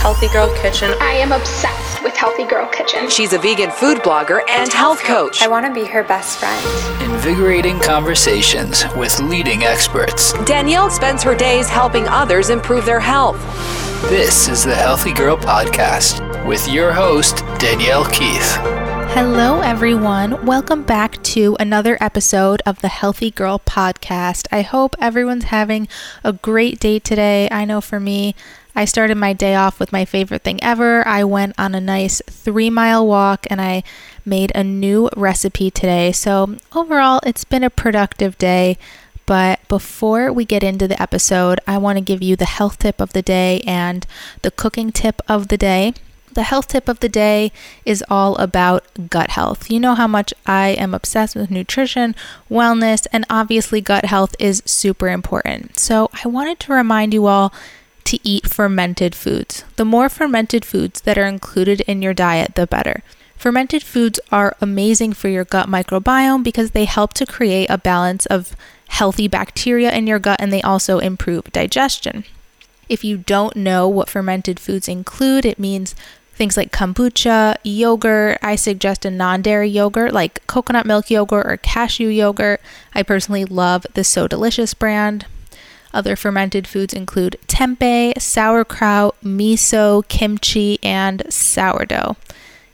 Healthy Girl Kitchen. I am obsessed with Healthy Girl Kitchen. She's a vegan food blogger and health coach. I want to be her best friend. Invigorating conversations with leading experts. Danielle spends her days helping others improve their health. This is the Healthy Girl Podcast with your host, Danielle Keith. Hello, everyone. Welcome back to another episode of the Healthy Girl Podcast. I hope everyone's having a great day today. I know for me, I started my day off with my favorite thing ever. I went on a nice three mile walk and I made a new recipe today. So, overall, it's been a productive day. But before we get into the episode, I want to give you the health tip of the day and the cooking tip of the day. The health tip of the day is all about gut health. You know how much I am obsessed with nutrition, wellness, and obviously gut health is super important. So, I wanted to remind you all to eat fermented foods. The more fermented foods that are included in your diet, the better. Fermented foods are amazing for your gut microbiome because they help to create a balance of healthy bacteria in your gut and they also improve digestion. If you don't know what fermented foods include, it means things like kombucha, yogurt. I suggest a non dairy yogurt like coconut milk yogurt or cashew yogurt. I personally love the So Delicious brand. Other fermented foods include tempeh, sauerkraut, miso, kimchi, and sourdough.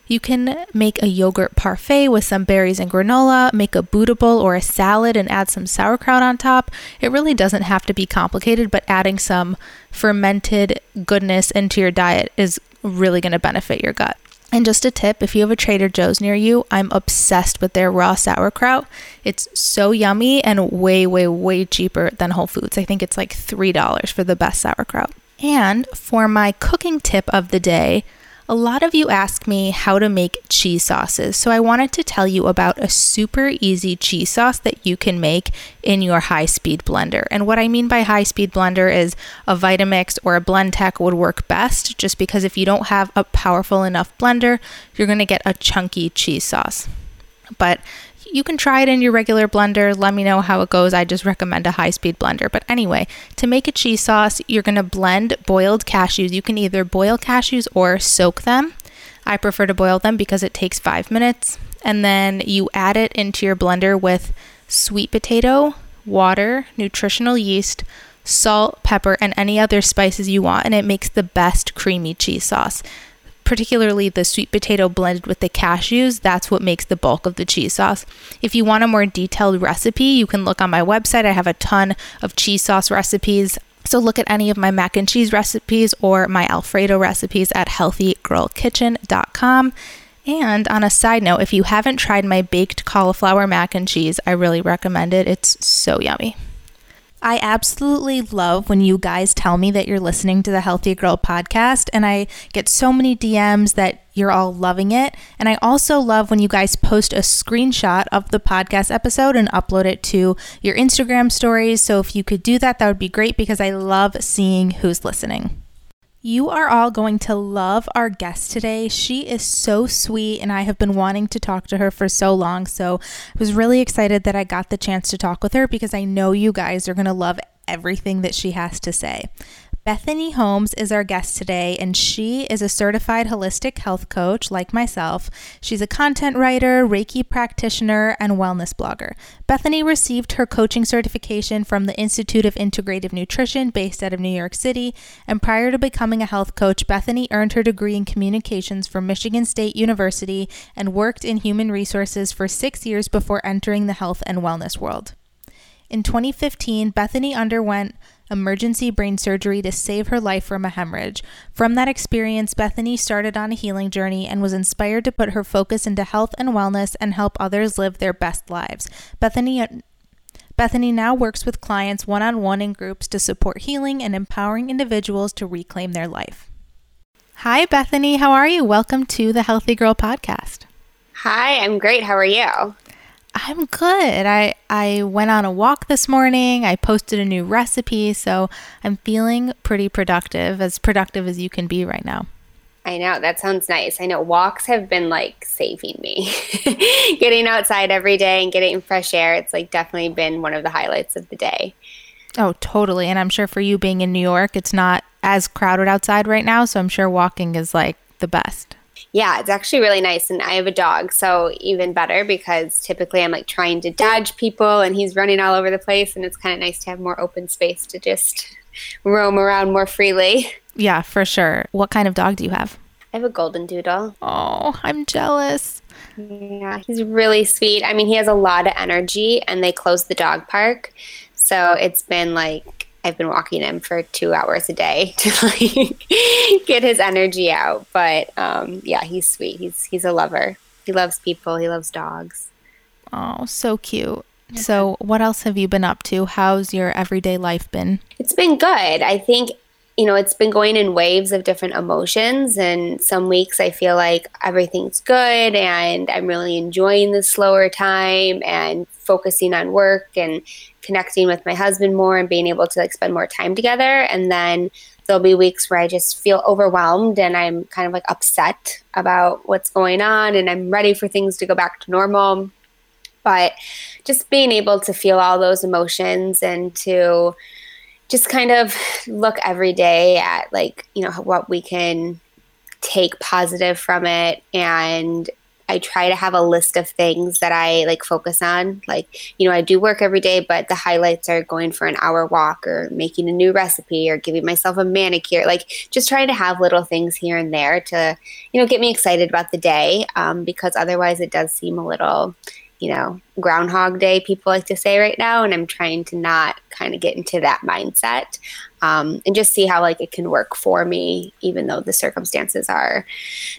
You can make a yogurt parfait with some berries and granola, make a Buddha bowl or a salad and add some sauerkraut on top. It really doesn't have to be complicated, but adding some fermented goodness into your diet is really going to benefit your gut. And just a tip if you have a Trader Joe's near you, I'm obsessed with their raw sauerkraut. It's so yummy and way, way, way cheaper than Whole Foods. I think it's like $3 for the best sauerkraut. And for my cooking tip of the day, a lot of you ask me how to make cheese sauces, so I wanted to tell you about a super easy cheese sauce that you can make in your high speed blender. And what I mean by high speed blender is a Vitamix or a Blendtec would work best, just because if you don't have a powerful enough blender, you're gonna get a chunky cheese sauce. But you can try it in your regular blender. Let me know how it goes. I just recommend a high speed blender. But anyway, to make a cheese sauce, you're going to blend boiled cashews. You can either boil cashews or soak them. I prefer to boil them because it takes five minutes. And then you add it into your blender with sweet potato, water, nutritional yeast, salt, pepper, and any other spices you want. And it makes the best creamy cheese sauce particularly the sweet potato blended with the cashews, that's what makes the bulk of the cheese sauce. If you want a more detailed recipe, you can look on my website. I have a ton of cheese sauce recipes. So look at any of my mac and cheese recipes or my Alfredo recipes at healthygirlkitchen.com. And on a side note, if you haven't tried my baked cauliflower mac and cheese, I really recommend it. It's so yummy. I absolutely love when you guys tell me that you're listening to the Healthy Girl podcast, and I get so many DMs that you're all loving it. And I also love when you guys post a screenshot of the podcast episode and upload it to your Instagram stories. So if you could do that, that would be great because I love seeing who's listening. You are all going to love our guest today. She is so sweet, and I have been wanting to talk to her for so long. So I was really excited that I got the chance to talk with her because I know you guys are going to love everything that she has to say. Bethany Holmes is our guest today, and she is a certified holistic health coach like myself. She's a content writer, Reiki practitioner, and wellness blogger. Bethany received her coaching certification from the Institute of Integrative Nutrition based out of New York City, and prior to becoming a health coach, Bethany earned her degree in communications from Michigan State University and worked in human resources for six years before entering the health and wellness world. In 2015, Bethany underwent emergency brain surgery to save her life from a hemorrhage. From that experience, Bethany started on a healing journey and was inspired to put her focus into health and wellness and help others live their best lives. Bethany Bethany now works with clients one on one in groups to support healing and empowering individuals to reclaim their life. Hi, Bethany. How are you? Welcome to the Healthy Girl podcast. Hi, I'm great. How are you? I'm good. I I went on a walk this morning. I posted a new recipe, so I'm feeling pretty productive, as productive as you can be right now. I know, that sounds nice. I know walks have been like saving me. getting outside every day and getting fresh air, it's like definitely been one of the highlights of the day. Oh, totally. And I'm sure for you being in New York, it's not as crowded outside right now, so I'm sure walking is like the best. Yeah, it's actually really nice. And I have a dog, so even better because typically I'm like trying to dodge people and he's running all over the place. And it's kind of nice to have more open space to just roam around more freely. Yeah, for sure. What kind of dog do you have? I have a golden doodle. Oh, I'm jealous. Yeah, he's really sweet. I mean, he has a lot of energy, and they closed the dog park. So it's been like I've been walking him for two hours a day to like get his energy out. But um, yeah, he's sweet. He's he's a lover. He loves people. He loves dogs. Oh, so cute. So, what else have you been up to? How's your everyday life been? It's been good. I think you know, it's been going in waves of different emotions. And some weeks I feel like everything's good and I'm really enjoying the slower time and focusing on work and connecting with my husband more and being able to like spend more time together. And then there'll be weeks where I just feel overwhelmed and I'm kind of like upset about what's going on and I'm ready for things to go back to normal. But just being able to feel all those emotions and to just kind of look every day at like you know what we can take positive from it and I try to have a list of things that I like focus on. Like, you know, I do work every day, but the highlights are going for an hour walk or making a new recipe or giving myself a manicure. Like, just trying to have little things here and there to, you know, get me excited about the day um, because otherwise it does seem a little, you know, Groundhog Day, people like to say right now. And I'm trying to not kind of get into that mindset um, and just see how like it can work for me, even though the circumstances are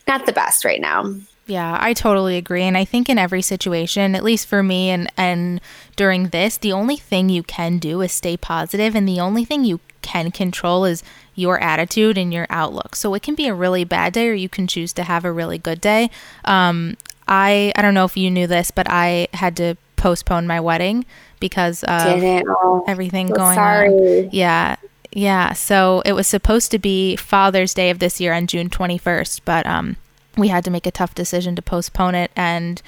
not the best right now. Yeah, I totally agree. And I think in every situation, at least for me and, and during this, the only thing you can do is stay positive, and the only thing you can control is your attitude and your outlook. So it can be a really bad day, or you can choose to have a really good day. Um, I I don't know if you knew this, but I had to postpone my wedding because of oh, everything going sorry. on. Yeah. Yeah, so it was supposed to be Father's Day of this year on June 21st, but um we had to make a tough decision to postpone it and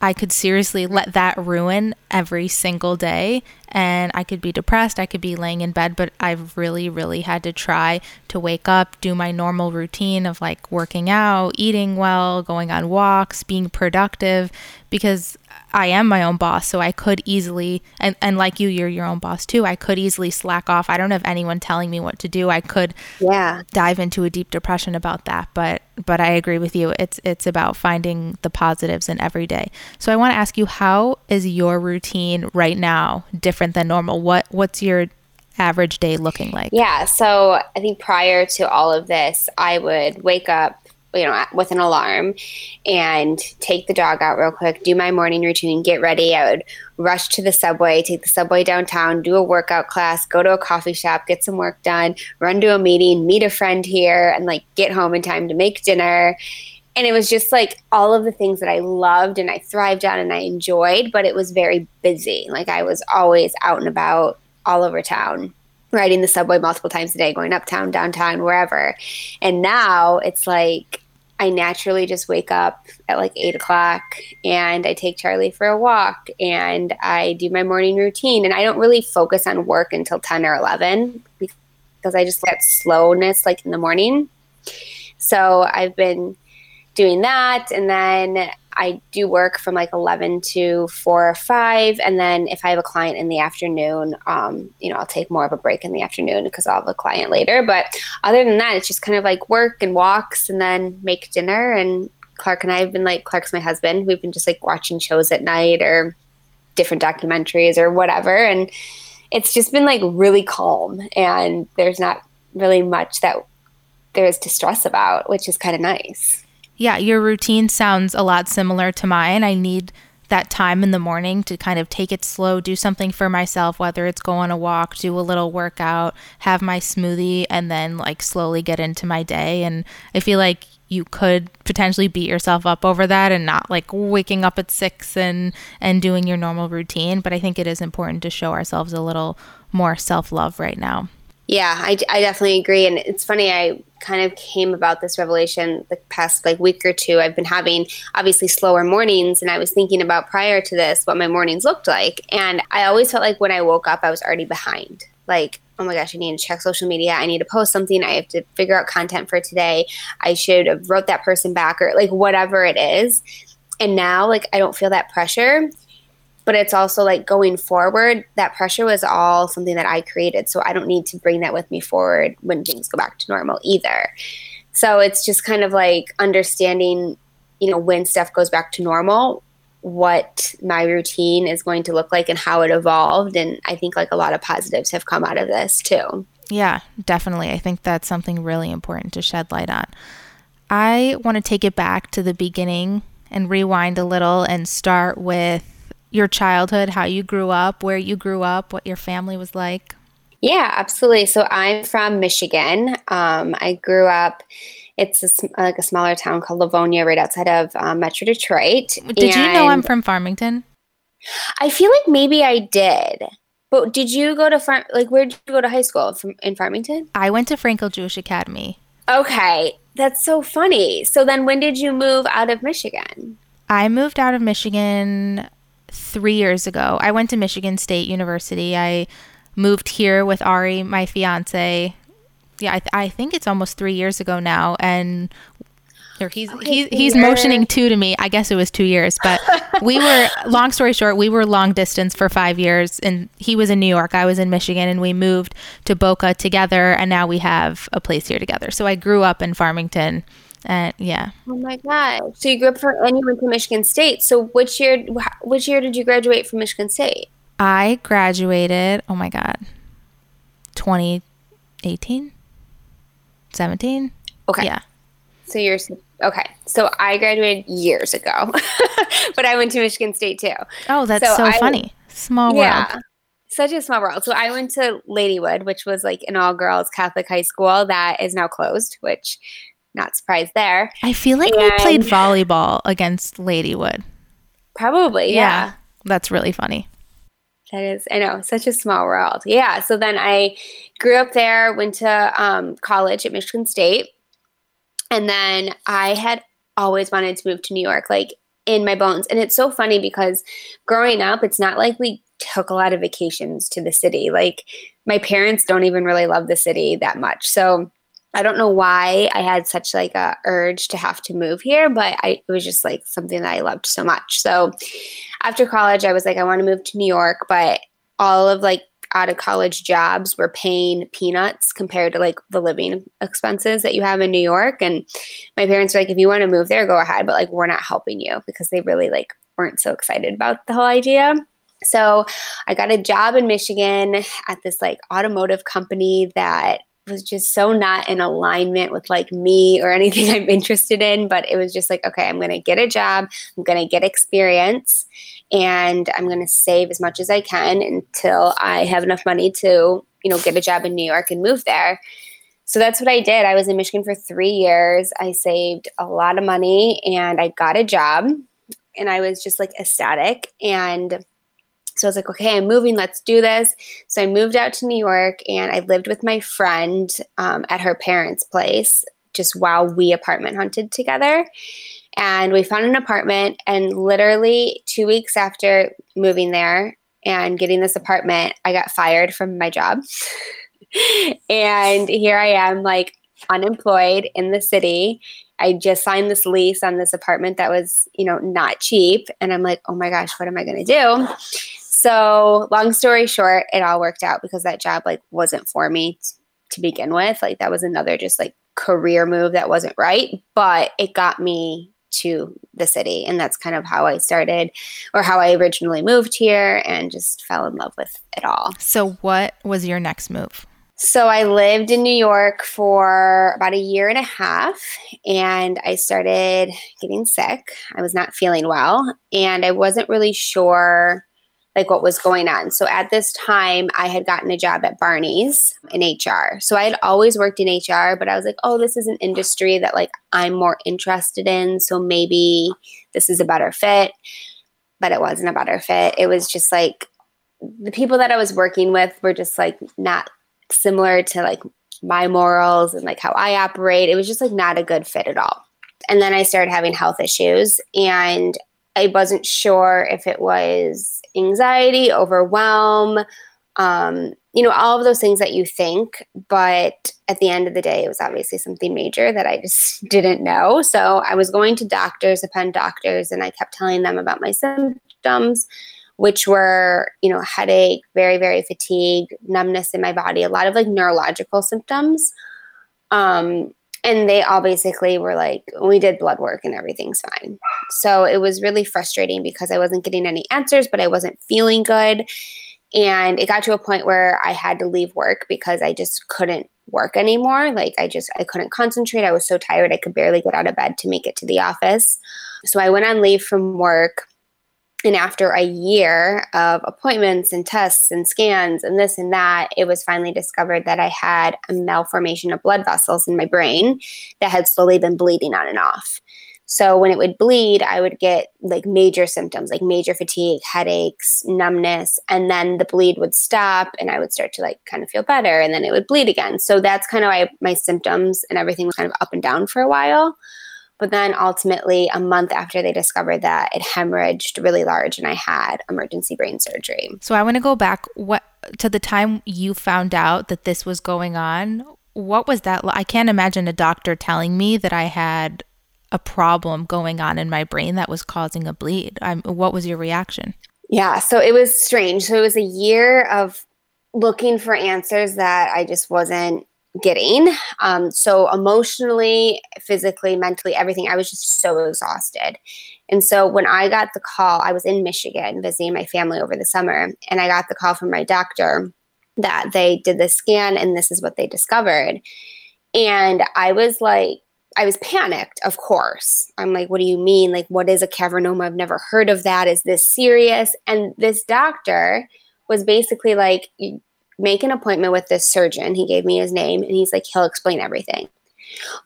I could seriously let that ruin every single day and I could be depressed, I could be laying in bed, but I've really really had to try to wake up, do my normal routine of like working out, eating well, going on walks, being productive because I am my own boss, so I could easily, and, and like you, you're your own boss too. I could easily slack off. I don't have anyone telling me what to do. I could, yeah, dive into a deep depression about that. But, but I agree with you. It's, it's about finding the positives in every day. So I want to ask you, how is your routine right now different than normal? What, what's your average day looking like? Yeah. So I think prior to all of this, I would wake up you know, with an alarm and take the dog out real quick, do my morning routine, get ready. I would rush to the subway, take the subway downtown, do a workout class, go to a coffee shop, get some work done, run to a meeting, meet a friend here, and like get home in time to make dinner. And it was just like all of the things that I loved and I thrived on and I enjoyed, but it was very busy. Like I was always out and about all over town riding the subway multiple times a day, going uptown, downtown, wherever. And now it's like I naturally just wake up at like eight o'clock and I take Charlie for a walk and I do my morning routine. And I don't really focus on work until 10 or 11 because I just get slowness like in the morning. So I've been doing that. And then I do work from like 11 to 4 or 5. And then if I have a client in the afternoon, um, you know, I'll take more of a break in the afternoon because I'll have a client later. But other than that, it's just kind of like work and walks and then make dinner. And Clark and I have been like, Clark's my husband. We've been just like watching shows at night or different documentaries or whatever. And it's just been like really calm. And there's not really much that there is to stress about, which is kind of nice. Yeah, your routine sounds a lot similar to mine. I need that time in the morning to kind of take it slow, do something for myself, whether it's go on a walk, do a little workout, have my smoothie, and then like slowly get into my day. And I feel like you could potentially beat yourself up over that and not like waking up at six and and doing your normal routine. But I think it is important to show ourselves a little more self love right now. Yeah, I, I definitely agree. And it's funny, I kind of came about this revelation the past like week or two. I've been having obviously slower mornings, and I was thinking about prior to this what my mornings looked like. And I always felt like when I woke up, I was already behind. like oh my gosh i need to check social media i need to post something i have to figure out content for today i should have wrote that person back or like whatever it is and now like i don't feel that pressure but it's also like going forward that pressure was all something that i created so i don't need to bring that with me forward when things go back to normal either so it's just kind of like understanding you know when stuff goes back to normal what my routine is going to look like and how it evolved and i think like a lot of positives have come out of this too Yeah, definitely. I think that's something really important to shed light on. I want to take it back to the beginning and rewind a little and start with your childhood, how you grew up, where you grew up, what your family was like. Yeah, absolutely. So I'm from Michigan. Um, I grew up. It's a, like a smaller town called Livonia, right outside of um, Metro Detroit. Did you know I'm from Farmington? I feel like maybe I did. But did you go to farm? Like, where did you go to high school? From in Farmington? I went to Frankel Jewish Academy. Okay, that's so funny. So then, when did you move out of Michigan? I moved out of Michigan three years ago. I went to Michigan State University. I moved here with Ari, my fiance. Yeah, I, th- I think it's almost three years ago now. And or he's he, he's motioning two to me. I guess it was two years, but we were long story short, we were long distance for five years, and he was in New York, I was in Michigan, and we moved to Boca together, and now we have a place here together. So I grew up in Farmington, and yeah, Oh my god! So you grew up from and you went to Michigan State. So which year? Which year did you graduate from Michigan State? I graduated, oh my God, 2018? 17? Okay. Yeah. So you're okay. So I graduated years ago, but I went to Michigan State too. Oh, that's so, So I- funny. Small world. Yeah. world. Such a small world. So I went to Ladywood, which was like an all girls Catholic high school that is now closed, which not surprised there. I feel like we played volleyball against Ladywood. Probably, yeah. That's really funny. That is, I know, such a small world. Yeah. So then I grew up there, went to um, college at Michigan State. And then I had always wanted to move to New York, like in my bones. And it's so funny because growing up, it's not like we took a lot of vacations to the city. Like my parents don't even really love the city that much. So I don't know why I had such like a urge to have to move here, but I, it was just like something that I loved so much. So after college, I was like, I want to move to New York, but all of like out of college jobs were paying peanuts compared to like the living expenses that you have in New York. And my parents were like, if you want to move there, go ahead, but like we're not helping you because they really like weren't so excited about the whole idea. So I got a job in Michigan at this like automotive company that was just so not in alignment with like me or anything I'm interested in. But it was just like, okay, I'm going to get a job, I'm going to get experience, and I'm going to save as much as I can until I have enough money to, you know, get a job in New York and move there. So that's what I did. I was in Michigan for three years. I saved a lot of money and I got a job and I was just like ecstatic. And so I was like, okay, I'm moving. Let's do this. So I moved out to New York and I lived with my friend um, at her parents' place just while we apartment hunted together. And we found an apartment. And literally two weeks after moving there and getting this apartment, I got fired from my job. and here I am, like unemployed in the city. I just signed this lease on this apartment that was, you know, not cheap. And I'm like, oh my gosh, what am I going to do? So, long story short, it all worked out because that job like wasn't for me t- to begin with. Like that was another just like career move that wasn't right, but it got me to the city and that's kind of how I started or how I originally moved here and just fell in love with it all. So, what was your next move? So I lived in New York for about a year and a half and I started getting sick. I was not feeling well and I wasn't really sure like what was going on. So at this time I had gotten a job at Barney's in HR. So I had always worked in HR, but I was like, "Oh, this is an industry that like I'm more interested in, so maybe this is a better fit." But it wasn't a better fit. It was just like the people that I was working with were just like not similar to like my morals and like how I operate. It was just like not a good fit at all. And then I started having health issues and I wasn't sure if it was anxiety, overwhelm, um, you know, all of those things that you think, but at the end of the day, it was obviously something major that I just didn't know. So I was going to doctors upon doctors, and I kept telling them about my symptoms, which were, you know, headache, very, very fatigue, numbness in my body, a lot of like neurological symptoms. Um, and they all basically were like, we did blood work and everything's fine. So it was really frustrating because I wasn't getting any answers, but I wasn't feeling good. And it got to a point where I had to leave work because I just couldn't work anymore. Like I just I couldn't concentrate. I was so tired I could barely get out of bed to make it to the office. So I went on leave from work and after a year of appointments and tests and scans and this and that, it was finally discovered that I had a malformation of blood vessels in my brain that had slowly been bleeding on and off. So when it would bleed, I would get like major symptoms, like major fatigue, headaches, numbness, and then the bleed would stop and I would start to like kind of feel better and then it would bleed again. So that's kind of why my symptoms and everything was kind of up and down for a while. But then ultimately, a month after they discovered that, it hemorrhaged really large and I had emergency brain surgery. So I want to go back what to the time you found out that this was going on. What was that? I can't imagine a doctor telling me that I had a problem going on in my brain that was causing a bleed. I'm, what was your reaction? Yeah, so it was strange. So it was a year of looking for answers that I just wasn't getting. Um, so emotionally, physically, mentally, everything, I was just so exhausted. And so when I got the call, I was in Michigan visiting my family over the summer, and I got the call from my doctor that they did the scan and this is what they discovered. And I was like, I was panicked, of course. I'm like, what do you mean? Like, what is a cavernoma? I've never heard of that. Is this serious? And this doctor was basically like, make an appointment with this surgeon. He gave me his name and he's like, he'll explain everything.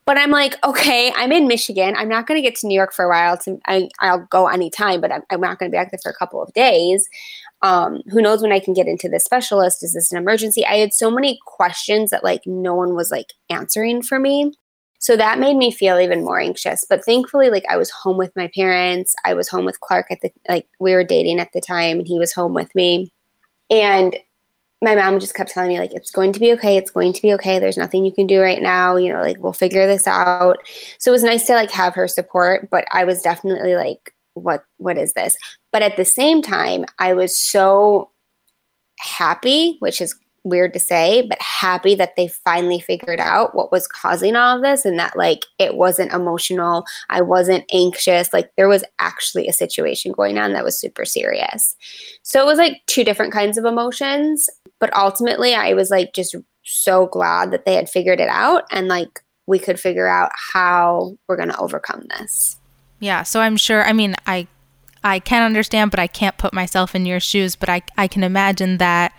But I'm like, okay, I'm in Michigan. I'm not going to get to New York for a while. To, I, will go anytime, but I'm, I'm not going to be back there for a couple of days. Um, who knows when I can get into the specialist? Is this an emergency? I had so many questions that like no one was like answering for me. So that made me feel even more anxious. But thankfully, like I was home with my parents. I was home with Clark at the like we were dating at the time, and he was home with me. And my mom just kept telling me like it's going to be okay it's going to be okay there's nothing you can do right now you know like we'll figure this out. So it was nice to like have her support but i was definitely like what what is this? But at the same time i was so happy which is weird to say, but happy that they finally figured out what was causing all of this and that like it wasn't emotional. I wasn't anxious. Like there was actually a situation going on that was super serious. So it was like two different kinds of emotions, but ultimately I was like just so glad that they had figured it out and like we could figure out how we're going to overcome this. Yeah, so I'm sure I mean I I can understand but I can't put myself in your shoes, but I I can imagine that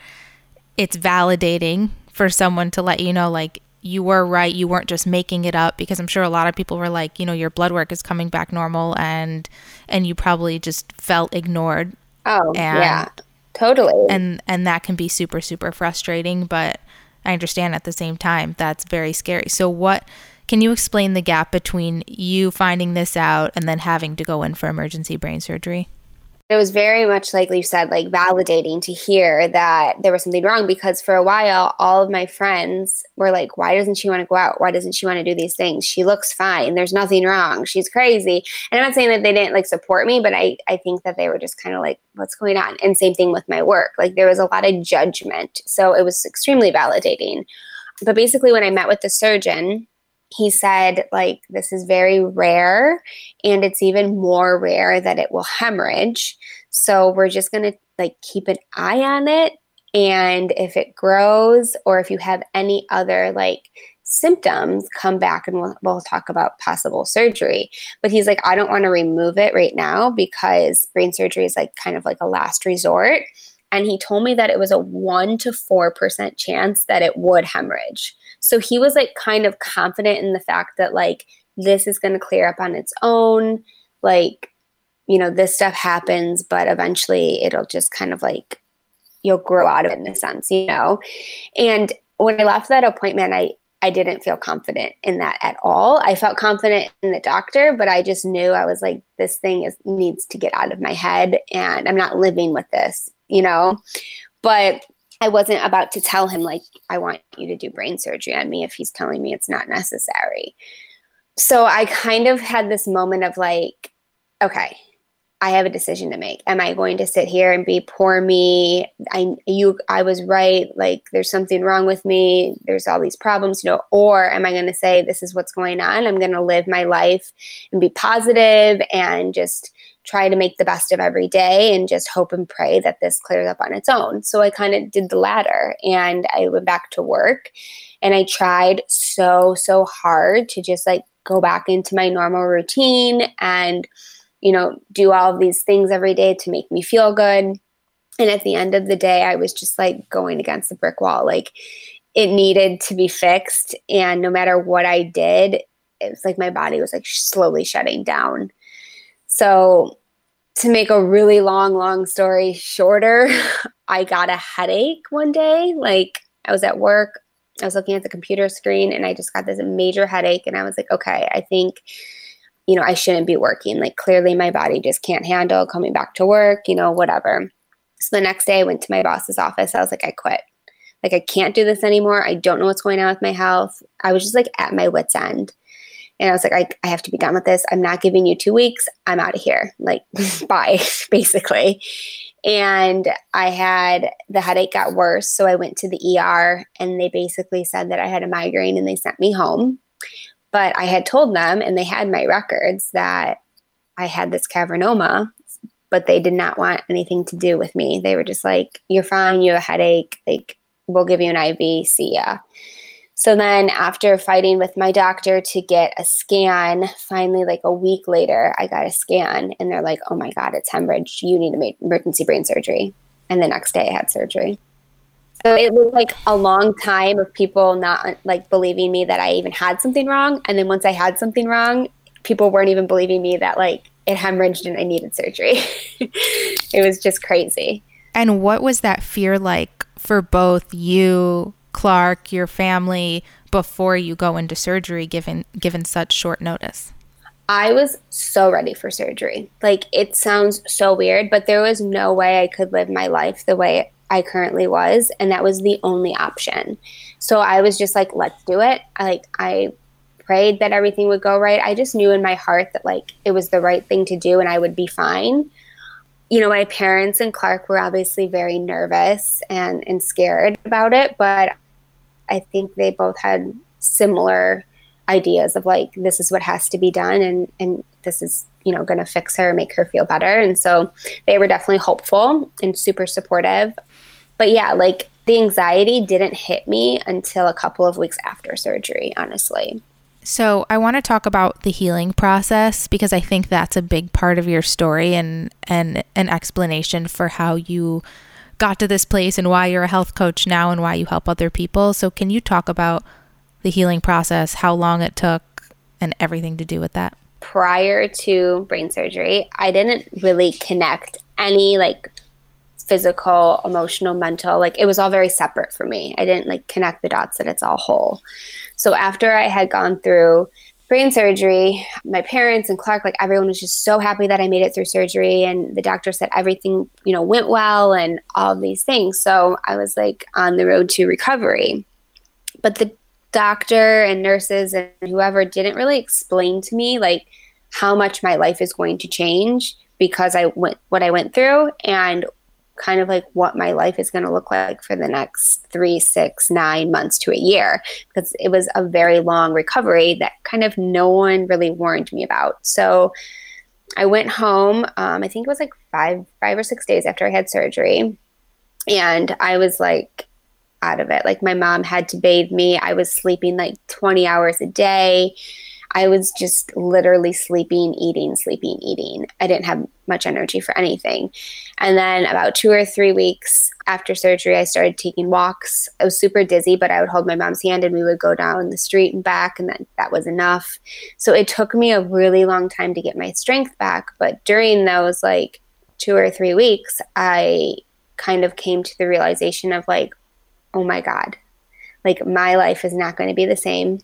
it's validating for someone to let you know like you were right you weren't just making it up because i'm sure a lot of people were like you know your blood work is coming back normal and and you probably just felt ignored. Oh and, yeah totally. and and that can be super super frustrating but i understand at the same time that's very scary. So what can you explain the gap between you finding this out and then having to go in for emergency brain surgery it was very much like you said like validating to hear that there was something wrong because for a while all of my friends were like why doesn't she want to go out? Why doesn't she want to do these things? She looks fine. There's nothing wrong. She's crazy. And i'm not saying that they didn't like support me but i i think that they were just kind of like what's going on? And same thing with my work. Like there was a lot of judgment. So it was extremely validating. But basically when i met with the surgeon he said like this is very rare and it's even more rare that it will hemorrhage. So we're just going to like keep an eye on it and if it grows or if you have any other like symptoms come back and we'll, we'll talk about possible surgery. But he's like i don't want to remove it right now because brain surgery is like kind of like a last resort and he told me that it was a 1 to 4% chance that it would hemorrhage so he was like kind of confident in the fact that like this is going to clear up on its own. Like, you know, this stuff happens, but eventually it'll just kind of like you'll grow out of it in a sense, you know? And when I left that appointment, I I didn't feel confident in that at all. I felt confident in the doctor, but I just knew I was like, this thing is needs to get out of my head and I'm not living with this, you know? But I wasn't about to tell him, like, I want you to do brain surgery on me if he's telling me it's not necessary. So I kind of had this moment of like, okay, I have a decision to make. Am I going to sit here and be poor me? I you I was right, like there's something wrong with me. There's all these problems, you know, or am I going to say this is what's going on? I'm going to live my life and be positive and just try to make the best of every day and just hope and pray that this clears up on its own. So I kind of did the latter and I went back to work and I tried so so hard to just like go back into my normal routine and you know, do all of these things every day to make me feel good. And at the end of the day, I was just like going against the brick wall. Like it needed to be fixed. And no matter what I did, it was like my body was like slowly shutting down. So, to make a really long, long story shorter, I got a headache one day. Like I was at work, I was looking at the computer screen, and I just got this major headache. And I was like, okay, I think you know, I shouldn't be working. Like clearly my body just can't handle coming back to work, you know, whatever. So the next day I went to my boss's office. I was like, I quit. Like I can't do this anymore. I don't know what's going on with my health. I was just like at my wits end. And I was like, I, I have to be done with this. I'm not giving you two weeks. I'm out of here. Like, bye, basically. And I had the headache got worse. So I went to the ER and they basically said that I had a migraine and they sent me home. But I had told them, and they had my records, that I had this cavernoma, but they did not want anything to do with me. They were just like, You're fine, you have a headache, like, we'll give you an IV, see ya. So then, after fighting with my doctor to get a scan, finally, like a week later, I got a scan and they're like, oh my God, it's hemorrhage. You need make emergency brain surgery. And the next day, I had surgery. So it was like a long time of people not like believing me that I even had something wrong. And then once I had something wrong, people weren't even believing me that like it hemorrhaged and I needed surgery. it was just crazy. And what was that fear like for both you, Clark, your family before you go into surgery given given such short notice? I was so ready for surgery. Like it sounds so weird, but there was no way I could live my life the way I currently was, and that was the only option. So I was just like, let's do it. I like I prayed that everything would go right. I just knew in my heart that like it was the right thing to do and I would be fine. You know, my parents and Clark were obviously very nervous and and scared about it, but I think they both had similar ideas of like this is what has to be done and and this is you know going to fix her make her feel better and so they were definitely hopeful and super supportive but yeah, like the anxiety didn't hit me until a couple of weeks after surgery, honestly. So, I want to talk about the healing process because I think that's a big part of your story and and an explanation for how you got to this place and why you're a health coach now and why you help other people. So, can you talk about the healing process, how long it took and everything to do with that? Prior to brain surgery, I didn't really connect any like physical, emotional, mental. Like it was all very separate for me. I didn't like connect the dots that it's all whole. So after I had gone through brain surgery, my parents and Clark, like everyone was just so happy that I made it through surgery. And the doctor said everything, you know, went well and all these things. So I was like on the road to recovery. But the doctor and nurses and whoever didn't really explain to me like how much my life is going to change because I went what I went through and kind of like what my life is going to look like for the next three, six, nine months to a year because it was a very long recovery that kind of no one really warned me about. So I went home. Um, I think it was like five, five or six days after I had surgery, and I was like out of it. Like my mom had to bathe me. I was sleeping like 20 hours a day. I was just literally sleeping, eating, sleeping, eating. I didn't have much energy for anything. And then about two or three weeks after surgery, I started taking walks. I was super dizzy, but I would hold my mom's hand and we would go down the street and back, and then that was enough. So it took me a really long time to get my strength back. But during those like two or three weeks, I kind of came to the realization of like, oh my God, like my life is not going to be the same.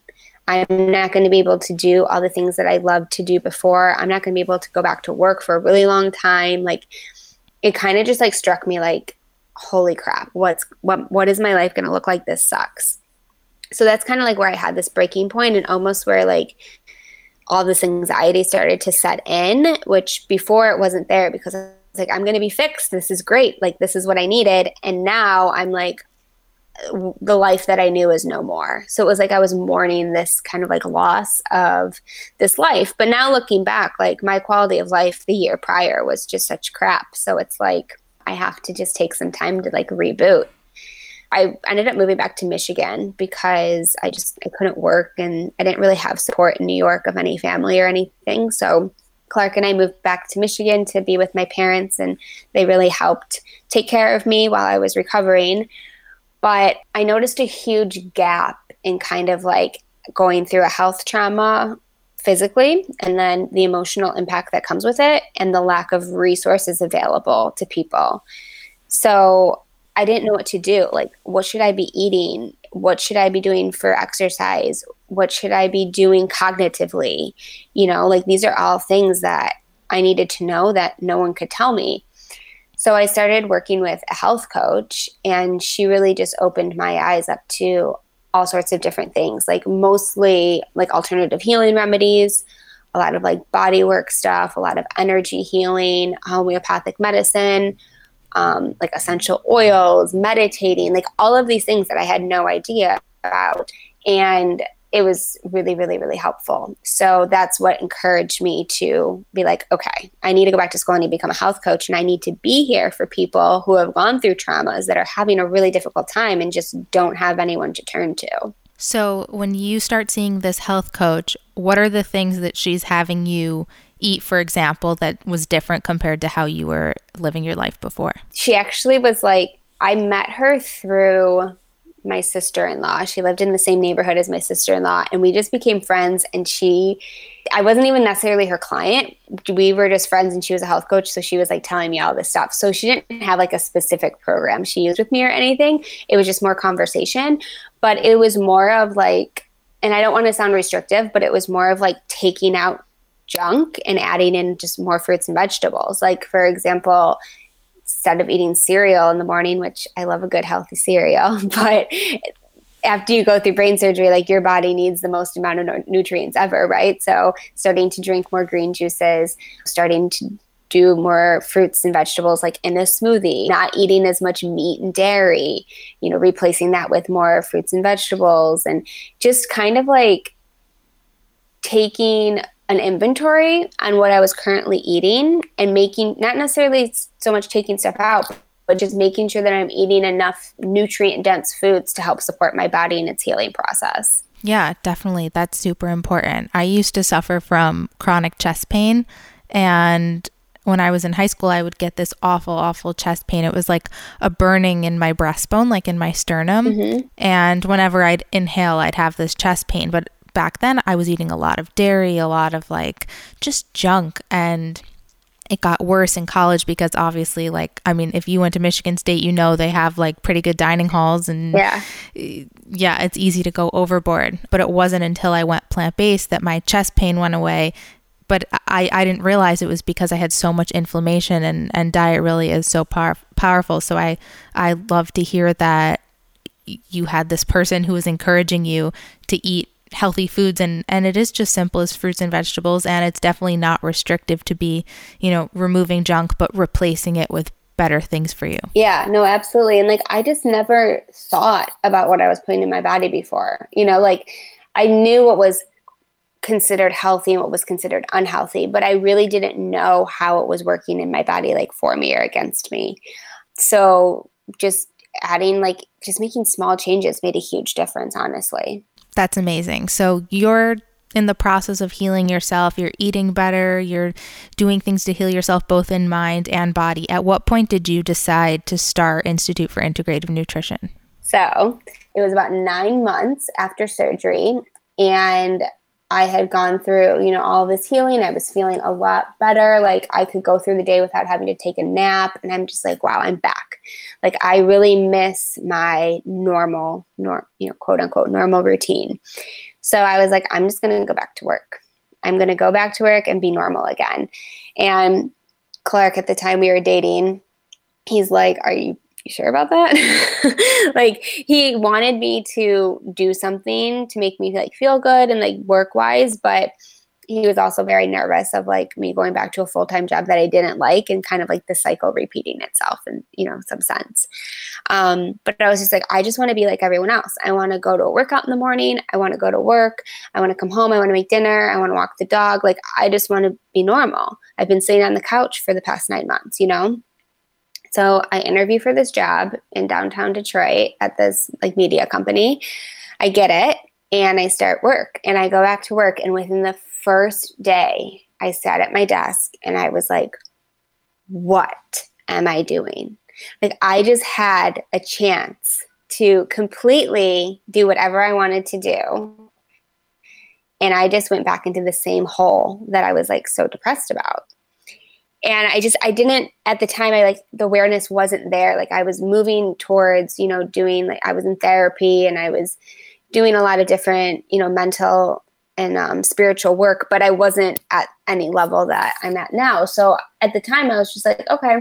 I'm not going to be able to do all the things that I loved to do before. I'm not going to be able to go back to work for a really long time. Like it kind of just like struck me like, holy crap, what's what what is my life going to look like? This sucks. So that's kind of like where I had this breaking point and almost where like all this anxiety started to set in, which before it wasn't there because I was like, I'm going to be fixed. This is great. Like, this is what I needed. And now I'm like, the life that I knew is no more. So it was like I was mourning this kind of like loss of this life. But now looking back, like my quality of life the year prior was just such crap. So it's like I have to just take some time to like reboot. I ended up moving back to Michigan because I just I couldn't work and I didn't really have support in New York of any family or anything. So Clark and I moved back to Michigan to be with my parents and they really helped take care of me while I was recovering. But I noticed a huge gap in kind of like going through a health trauma physically and then the emotional impact that comes with it and the lack of resources available to people. So I didn't know what to do. Like, what should I be eating? What should I be doing for exercise? What should I be doing cognitively? You know, like these are all things that I needed to know that no one could tell me. So I started working with a health coach, and she really just opened my eyes up to all sorts of different things, like mostly like alternative healing remedies, a lot of like body work stuff, a lot of energy healing, homeopathic medicine, um, like essential oils, meditating, like all of these things that I had no idea about. And it was really, really, really helpful. So that's what encouraged me to be like, okay, I need to go back to school. I need to become a health coach and I need to be here for people who have gone through traumas that are having a really difficult time and just don't have anyone to turn to. So, when you start seeing this health coach, what are the things that she's having you eat, for example, that was different compared to how you were living your life before? She actually was like, I met her through my sister in law. She lived in the same neighborhood as my sister in law, and we just became friends. And she, I wasn't even necessarily her client. We were just friends, and she was a health coach. So she was like telling me all this stuff. So she didn't have like a specific program she used with me or anything. It was just more conversation. But it was more of like, and I don't want to sound restrictive, but it was more of like taking out junk and adding in just more fruits and vegetables. Like, for example, instead of eating cereal in the morning, which I love a good healthy cereal, but after you go through brain surgery, like your body needs the most amount of nutrients ever, right? So, starting to drink more green juices, starting to do more fruits and vegetables like in a smoothie, not eating as much meat and dairy, you know, replacing that with more fruits and vegetables, and just kind of like taking an inventory on what I was currently eating and making not necessarily so much taking stuff out, but just making sure that I'm eating enough nutrient dense foods to help support my body in its healing process. Yeah, definitely. That's super important. I used to suffer from chronic chest pain and when I was in high school, I would get this awful, awful chest pain. It was like a burning in my breastbone, like in my sternum. Mm-hmm. And whenever I'd inhale, I'd have this chest pain. But back then I was eating a lot of dairy, a lot of like just junk and it got worse in college because obviously like I mean if you went to Michigan State you know they have like pretty good dining halls and yeah. yeah it's easy to go overboard. But it wasn't until I went plant-based that my chest pain went away. But I, I didn't realize it was because I had so much inflammation and, and diet really is so power, powerful. So I I love to hear that you had this person who was encouraging you to eat healthy foods and and it is just simple as fruits and vegetables and it's definitely not restrictive to be you know removing junk but replacing it with better things for you. Yeah no absolutely. And like i just never thought about what i was putting in my body before. You know like i knew what was considered healthy and what was considered unhealthy but i really didn't know how it was working in my body like for me or against me. So just adding like just making small changes made a huge difference honestly that's amazing. So you're in the process of healing yourself, you're eating better, you're doing things to heal yourself both in mind and body. At what point did you decide to start Institute for Integrative Nutrition? So it was about nine months after surgery, and I had gone through, you know, all this healing. I was feeling a lot better. Like I could go through the day without having to take a nap. And I'm just like, wow, I'm back. Like I really miss my normal, nor, you know, quote unquote, normal routine. So I was like, I'm just going to go back to work. I'm going to go back to work and be normal again. And Clark, at the time we were dating, he's like, Are you you sure about that? like he wanted me to do something to make me like feel good and like work wise, but he was also very nervous of like me going back to a full-time job that I didn't like and kind of like the cycle repeating itself in, you know, some sense. Um, but I was just like, I just want to be like everyone else. I want to go to a workout in the morning. I want to go to work. I want to come home. I want to make dinner. I want to walk the dog. Like I just want to be normal. I've been sitting on the couch for the past nine months, you know? So I interview for this job in downtown Detroit at this like media company. I get it and I start work and I go back to work and within the first day, I sat at my desk and I was like, what am I doing? Like, I just had a chance to completely do whatever I wanted to do. And I just went back into the same hole that I was like so depressed about. And I just, I didn't, at the time, I like the awareness wasn't there. Like, I was moving towards, you know, doing, like, I was in therapy and I was doing a lot of different, you know, mental and um, spiritual work, but I wasn't at any level that I'm at now. So at the time, I was just like, okay,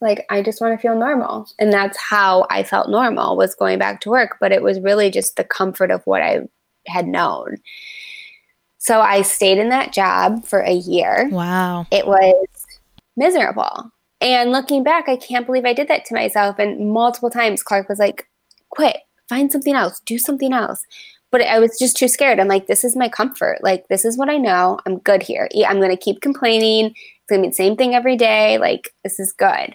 like I just want to feel normal, and that's how I felt normal was going back to work. But it was really just the comfort of what I had known. So I stayed in that job for a year. Wow, it was miserable. And looking back, I can't believe I did that to myself. And multiple times, Clark was like, quit, find something else, do something else but I was just too scared. I'm like, this is my comfort. Like, this is what I know. I'm good here. I'm going to keep complaining. It's going to be the same thing every day. Like, this is good.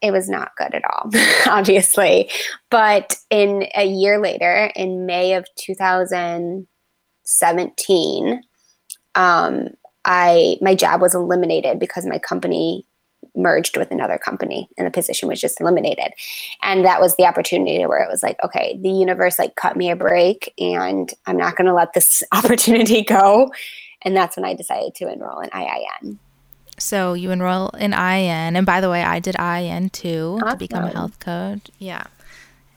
It was not good at all, obviously. But in a year later, in May of 2017, um, I my job was eliminated because my company merged with another company and the position was just eliminated and that was the opportunity where it was like okay the universe like cut me a break and i'm not going to let this opportunity go and that's when i decided to enroll in iin so you enroll in IIN, and by the way, I did IIN too awesome. to become a health coach. Yeah.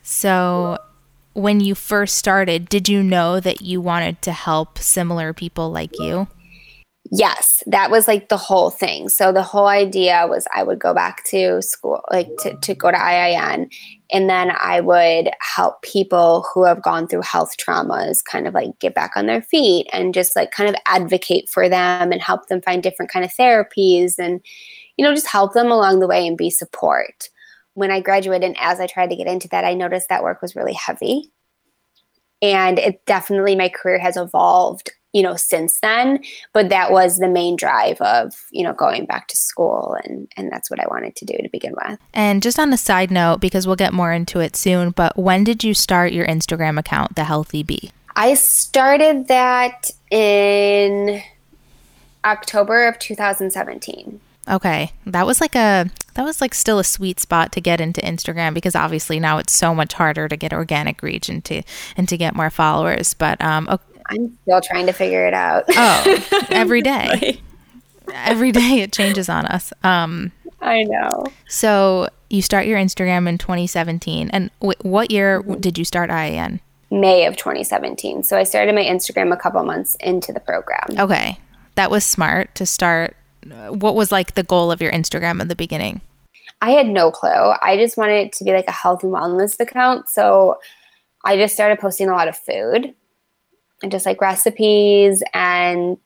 So when you first started, did you know that you wanted to help similar people like you? Yes, that was like the whole thing. So the whole idea was I would go back to school, like to, to go to IIN, and then I would help people who have gone through health traumas kind of like get back on their feet and just like kind of advocate for them and help them find different kind of therapies and you know just help them along the way and be support. When I graduated and as I tried to get into that, I noticed that work was really heavy. And it definitely my career has evolved you know since then but that was the main drive of you know going back to school and and that's what i wanted to do to begin with. And just on a side note because we'll get more into it soon but when did you start your instagram account The Healthy B? I started that in october of 2017 okay. That was like a that was like still a sweet spot to get into instagram because obviously now it's so much harder to get organic reach and to and to get more followers. But um I'm still trying to figure it out. Oh, every day. every day it changes on us. Um, I know. So you start your Instagram in 2017. And w- what year mm-hmm. did you start IIN? May of 2017. So I started my Instagram a couple months into the program. Okay. That was smart to start. What was like the goal of your Instagram at the beginning? I had no clue. I just wanted it to be like a health and wellness account. So I just started posting a lot of food and just like recipes and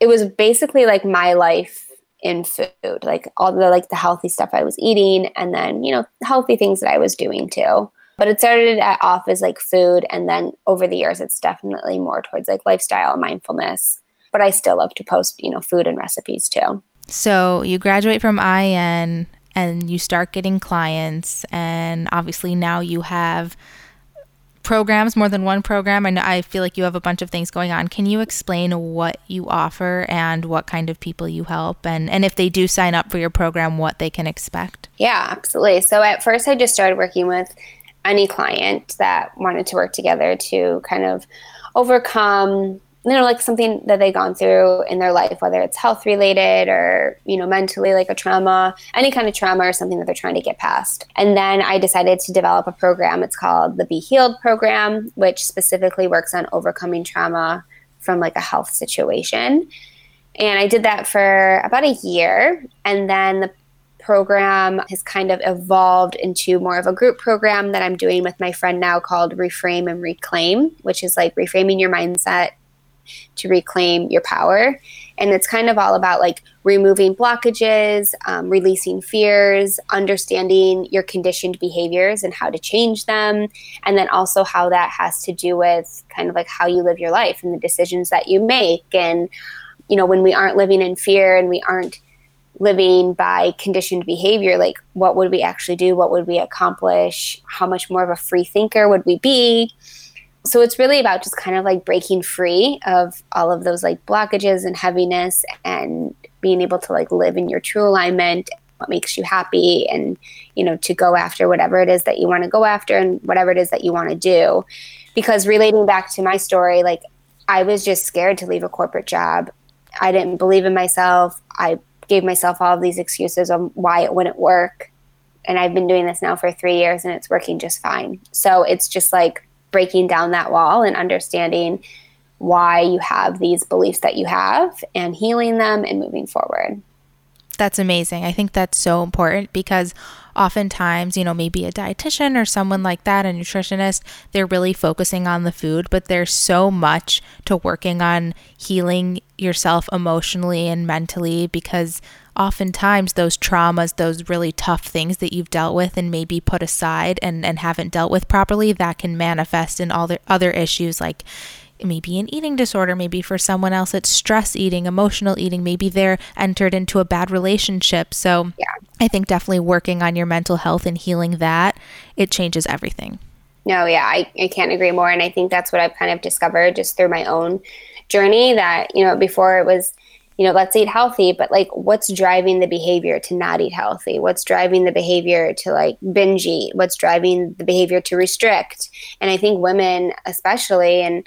it was basically like my life IIN food like all the like the healthy stuff i was eating and then you know healthy things that i was doing too. But it started off as like food and then over the years it's definitely more towards like lifestyle mindfulness. But i still love to post you know food and recipes too. So you graduate from in and you start getting clients and obviously now you have programs, more than one program? I know I feel like you have a bunch of things going on. Can you explain what you offer and what kind of people you help and and if they do sign up for your program, what they can expect? Yeah, absolutely. So at first I just started working with any client that wanted to work together to kind of overcome you know like something that they've gone through in their life whether it's health related or you know mentally like a trauma any kind of trauma or something that they're trying to get past. And then i decided to develop a program. It's called the B Healed program which specifically works on overcoming trauma from like a health situation. And i did that for about a year. And then the program has kind of evolved into more of a group program that I'm doing with my friend now called Reframe and Reclaim, which is like reframing your mindset to reclaim your power. And it's kind of all about like removing blockages, um, releasing fears, understanding your conditioned behaviors and how to change them. And then also how that has to do with kind of like how you live your life and the decisions that you make. And, you know, when we aren't living in fear and we aren't living by conditioned behavior, like what would we actually do? What would we accomplish? How much more of a free thinker would we be? So it's really about just kind of like breaking free of all of those like blockages and heaviness and being able to like live in your true alignment what makes you happy and you know to go after whatever it is that you want to go after and whatever it is that you want to do. Because relating back to my story like i was just scared to leave a corporate job. I didn't believe in myself. I gave myself all of these excuses on why it wouldn't work. And i've been doing this now for three years and it's working just fine. So it's just like breaking down that wall and understanding why you have these beliefs that you have and healing them and moving forward. That's amazing. I think that's so important because oftentimes, you know, maybe a dietitian or someone like that, a nutritionist, they're really focusing on the food, but there's so much to working on healing yourself emotionally and mentally because oftentimes those traumas, those really tough things that you've dealt with and maybe put aside and, and haven't dealt with properly, that can manifest in all the other issues like maybe an eating disorder, maybe for someone else it's stress eating, emotional eating, maybe they're entered into a bad relationship. So yeah. I think definitely working on your mental health and healing that, it changes everything. No, yeah, I, I can't agree more. And I think that's what I've kind of discovered just through my own journey that, you know, before it was you know, let's eat healthy, but like what's driving the behavior to not eat healthy? What's driving the behavior to like binge eat? What's driving the behavior to restrict? And I think women, especially, and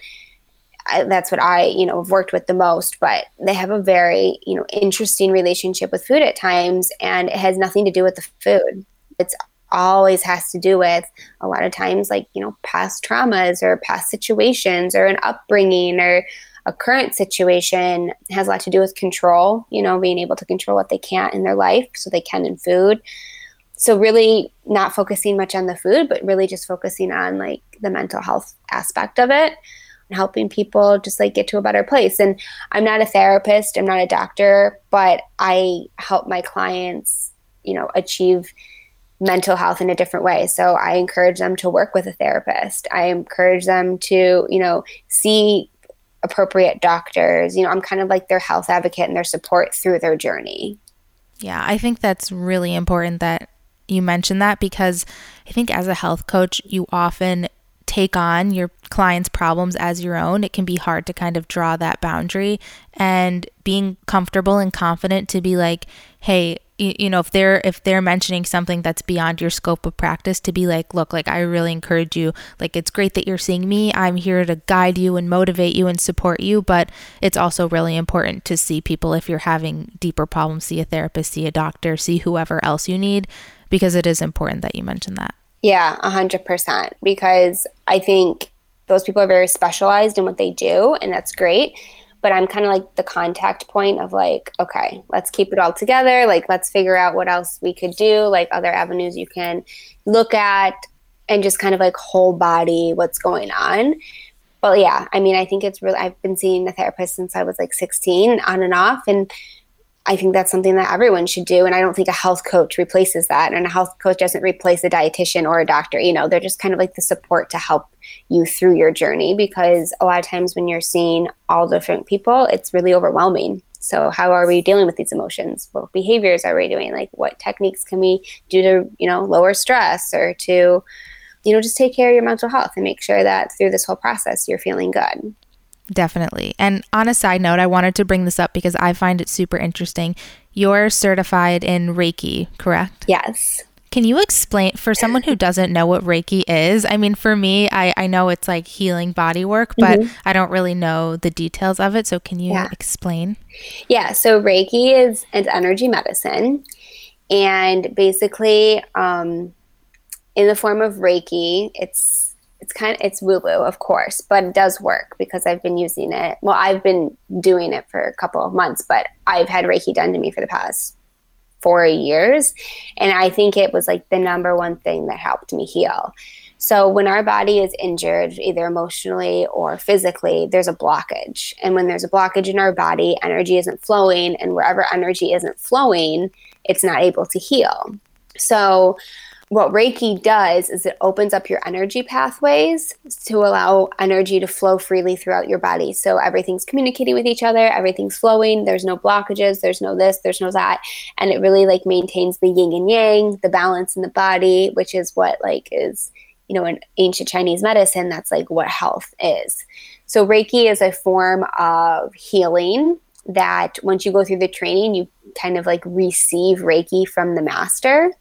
I, that's what I, you know, have worked with the most, but they have a very, you know, interesting relationship with food at times, and it has nothing to do with the food. It's always has to do with a lot of times like you know past traumas or past situations or an upbringing or a current situation has a lot to do with control, you know, being able to control what they can't in their life so they can in food. So really not focusing much on the food, but really just focusing on like the mental health aspect of it helping people just like get to a better place. And I'm not a therapist, I'm not a doctor, but I help my clients, you know, achieve mental health in a different way. So I encourage them to work with a therapist. I encourage them to, you know, see appropriate doctors. You know, I'm kind of like their health advocate and their support through their journey. Yeah, I think that's really important that you mention that because I think as a health coach, you often take on your client's problems as your own. It can be hard to kind of draw that boundary. And being comfortable and confident to be like, hey, you, know if they're if they're mentioning something that's beyond your scope of practice to be like look like i really encourage you like it's great that you're seeing me. I'm here to guide you and motivate you and support you. But it's also really important to see people if you're having deeper problems see a therapist see a doctor see whoever else you need because it is important that you mention that yeah 100% because i think those people are very specialized in what they do and that's great but I'm kind of like the contact point of like, okay, let's keep it all together. Like, let's figure out what else we could do, like other avenues you can look at, and just kind of like whole body what's going on. But yeah, I mean, I think it's really, I've been seeing a therapist since I was like 16 on and off. And I think that's something that everyone should do. And I don't think a health coach replaces that. And a health coach doesn't replace a dietitian or a doctor. You know, they're just kind of like the support to help you through your journey because a lot of times when you're seeing all different people, it's really overwhelming. So how are we dealing with these emotions? What behaviors are we doing? Like what techniques can we do to, you know, lower stress or to, you know, just take care of your mental health and make sure that through this whole process you're feeling good. Definitely. And on a side note, I wanted to bring this up because I find it super interesting. You're certified in Reiki, correct? Yes. Can you explain for someone who doesn't know what Reiki is? I mean, for me, I, I know it's like healing body work, but mm-hmm. I don't really know the details of it. So, can you yeah. explain? Yeah. So, Reiki is an energy medicine. And basically, um, in the form of Reiki, it's it's kind of it's woo woo, of course, but it does work because I've been using it. Well, I've been doing it for a couple of months, but I've had Reiki done to me for the past four years. And I think it was like the number one thing that helped me heal. So when our body is injured, either emotionally or physically, there's a blockage. And when there's a blockage in our body, energy isn't flowing. And wherever energy isn't flowing, it's not able to heal. So what Reiki does is it opens up your energy pathways to allow energy to flow freely throughout your body. So everything's communicating with each other, everything's flowing, there's no blockages, there's no this, there's no that. And it really like maintains the yin and yang, the balance in the body, which is what like is, you know, in ancient Chinese medicine, that's like what health is. So Reiki is a form of healing that once you go through the training, you kind of like receive Reiki from the master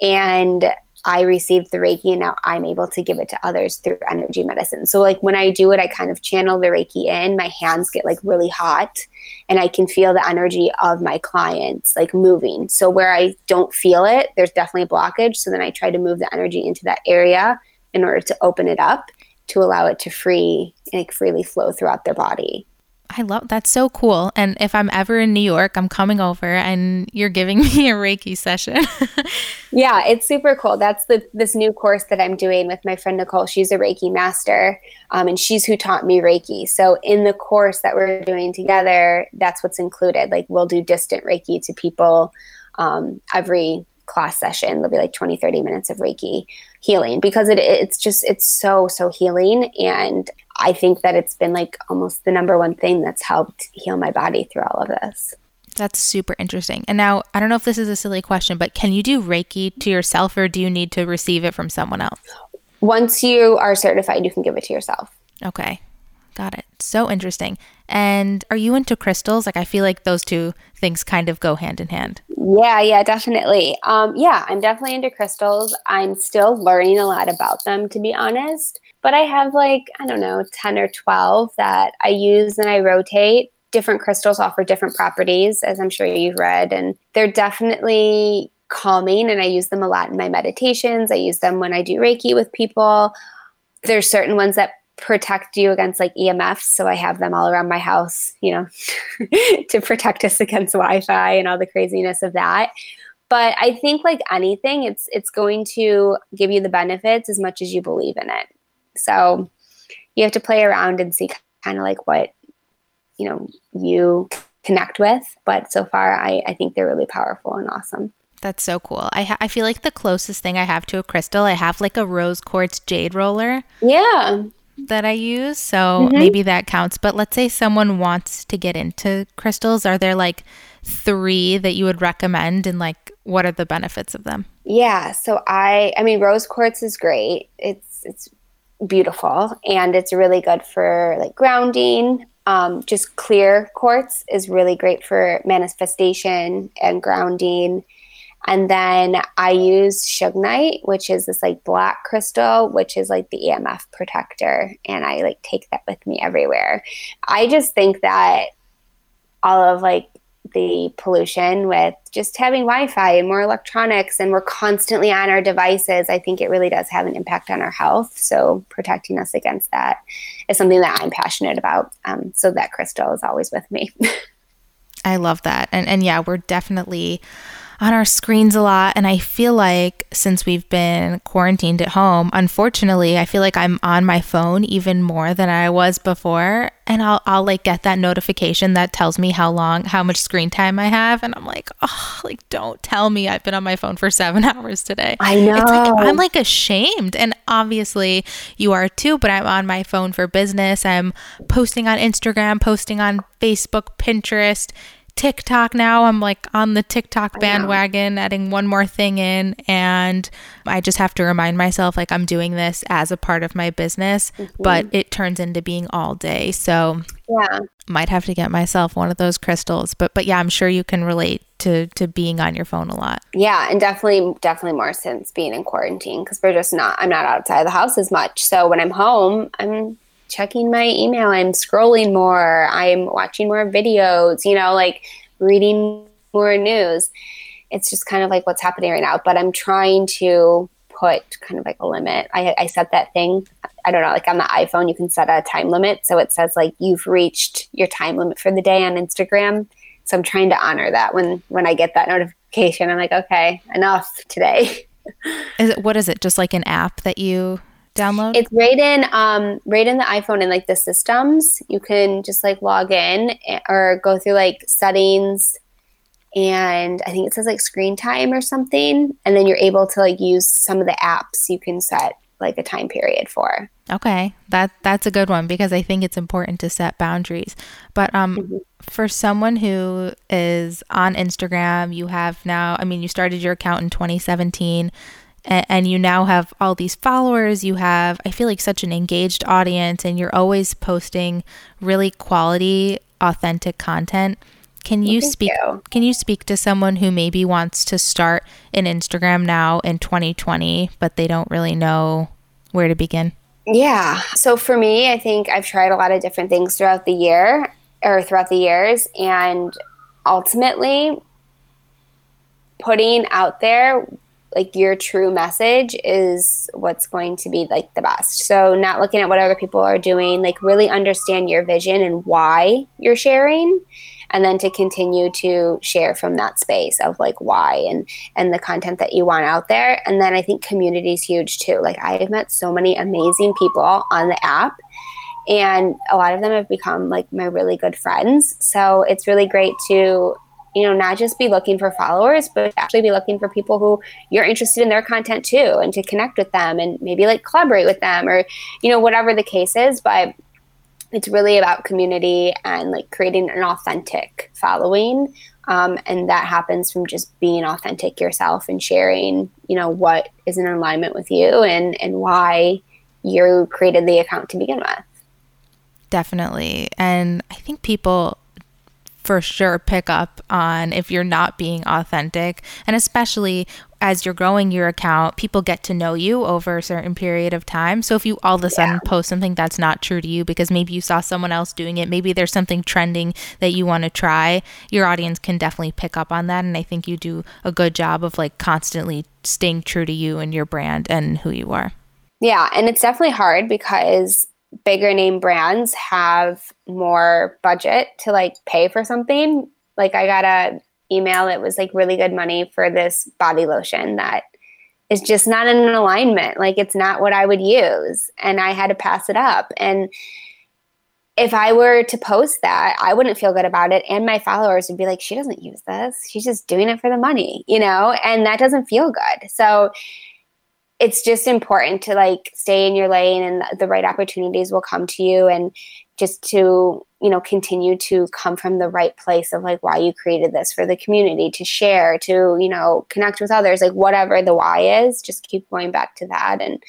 and I received the Reiki and now I'm able to give it to others through energy medicine. So like when I do it, I kind of channel the Reiki in, my hands get like really hot and I can feel the energy of my clients like moving. So where I don't feel it, there's definitely a blockage. So then I try to move the energy into that area in order to open it up to allow it to free like freely flow throughout their body. I love that's so cool. And if I'm ever in New York, I'm coming over and you're giving me a Reiki session. yeah, it's super cool. That's the this new course that I'm doing with my friend Nicole. She's a Reiki master, um, and she's who taught me Reiki. So in the course that we're doing together, that's what's included. Like we'll do distant Reiki to people um, every class session. There'll be like 20, 30 minutes of Reiki healing because it, it's just, it's so, so healing. And I think that it's been like almost the number one thing that's helped heal my body through all of this. That's super interesting. And now, I don't know if this is a silly question, but can you do Reiki to yourself or do you need to receive it from someone else? Once you are certified, you can give it to yourself. Okay. Got it. So interesting. And are you into crystals? Like, I feel like those two things kind of go hand in hand. Yeah, yeah, definitely. Um, yeah, I'm definitely into crystals. I'm still learning a lot about them, to be honest. But I have like, I don't know, 10 or 12 that I use and I rotate. Different crystals offer different properties, as I'm sure you've read. And they're definitely calming, and I use them a lot in my meditations. I use them when I do Reiki with people. There's certain ones that protect you against like EMFs. So I have them all around my house, you know, to protect us against Wi-Fi and all the craziness of that. But I think like anything, it's it's going to give you the benefits as much as you believe in it. So you have to play around and see kind of like what you know you connect with. But so far, I, I think they're really powerful and awesome. That's so cool. I ha- I feel like the closest thing I have to a crystal, I have like a rose quartz jade roller. Yeah that I use. So mm-hmm. maybe that counts. But let's say someone wants to get into crystals. Are there like three that you would recommend and like what are the benefits of them? Yeah. So I I mean rose quartz is great. It's it's beautiful and it's really good for like grounding. Um, just clear quartz is really great for manifestation and grounding. And then I use Shungite, which is this like black crystal, which is like the EMF protector. And I like take that with me everywhere. I just think that all of like the pollution with just having Wi-Fi and more electronics and we're constantly on our devices, I think it really does have an impact on our health. So protecting us against that is something that I'm passionate about. Um, so that crystal is always with me. I love that. And and yeah, we're definitely on our screens a lot. And I feel like since we've been quarantined at home, unfortunately, I feel like I'm on my phone even more than I was before. And I'll, I'll like get that notification that tells me how long, how much screen time I have. And I'm like, oh, like, don't tell me I've been on my phone for seven hours today. I know. It's like, I'm like ashamed. And obviously you are too, but I'm on my phone for business. I'm posting on Instagram, posting on Facebook, Pinterest TikTok now. I'm like on the TikTok bandwagon, adding one more thing in. And I just have to remind myself like I'm doing this as a part of my business, mm-hmm. but it turns into being all day. So yeah, might have to get myself one of those crystals. But but yeah, I'm sure you can relate to to being on your phone a lot. Yeah, and definitely definitely more since being in quarantine because we're just not I'm not outside the house as much. So when I'm home, I'm checking my email, I'm scrolling more, I'm watching more videos, you know, like reading more news. It's just kind of like what's happening right now. But I'm trying to put kind of like a limit. I, I set that thing. I don't know, like on the iPhone, you can set a time limit. So it says like you've reached your time limit for the day on Instagram. So I'm trying to honor that when when I get that notification. I'm like, okay, enough today. Is it what is it? Just like an app that you download? It's right in um right in the iPhone and like the systems. You can just like log in eh, or go through like settings and I think it says like screen time or something. And then you're able to like use some of the apps you can set like a time period for. Okay. That that's a good one because I think it's important to set boundaries. But um mm-hmm. for someone who is on Instagram, you have now I mean you started your account in 2017 and, and you now have all these followers, you have I feel like such an engaged audience and you're always posting really quality authentic content. Can you Thank speak you. can you speak to someone who maybe wants to start an Instagram now in 2020 but they don't really know where to begin? Yeah. So for me, I think I've tried a lot of different things throughout the year or throughout the years and ultimately putting out there like your true message is what's going to be like the best. So not looking at what other people are doing, like really understand your vision and why you're sharing and then to continue to share from that space of like why and and the content that you want out there. And then i think community is huge too. Like i've met so many amazing people on the app and a lot of them have become like my really good friends. So it's really great to you know not just be looking for followers but actually be looking for people who you're interested in their content too and to connect with them and maybe like collaborate with them or you know whatever the case is. But it's really about community and like creating an authentic following um, and that happens from just being authentic yourself and sharing you know what is in alignment with you and and why you created the account to begin with. Definitely. And i think people for sure pick up on if you're not being authentic. And especially as you're growing your account, people get to know you over a certain period of time. So if you all of a sudden yeah. post something that's not true to you because maybe you saw someone else doing it, maybe there's something trending that you want to try, your audience can definitely pick up on that. And I think you do a good job of like constantly staying true to you and your brand and who you are. Yeah. And it's definitely hard because bigger name brands have more budget to like pay for something. Like I got a email it was like really good money for this body lotion that is just not in alignment. Like it's not what I would use and I had to pass it up and if I were to post that, I wouldn't feel good about it. And my followers would be like, she doesn't use this. She's just doing it for the money, you know? And that doesn't feel good. So it's just important to like stay in your lane and the right opportunities will come to you and just to you know continue to come from the right place of like why you created this for the community to share to you know connect with others like whatever the why is just keep going back to that. And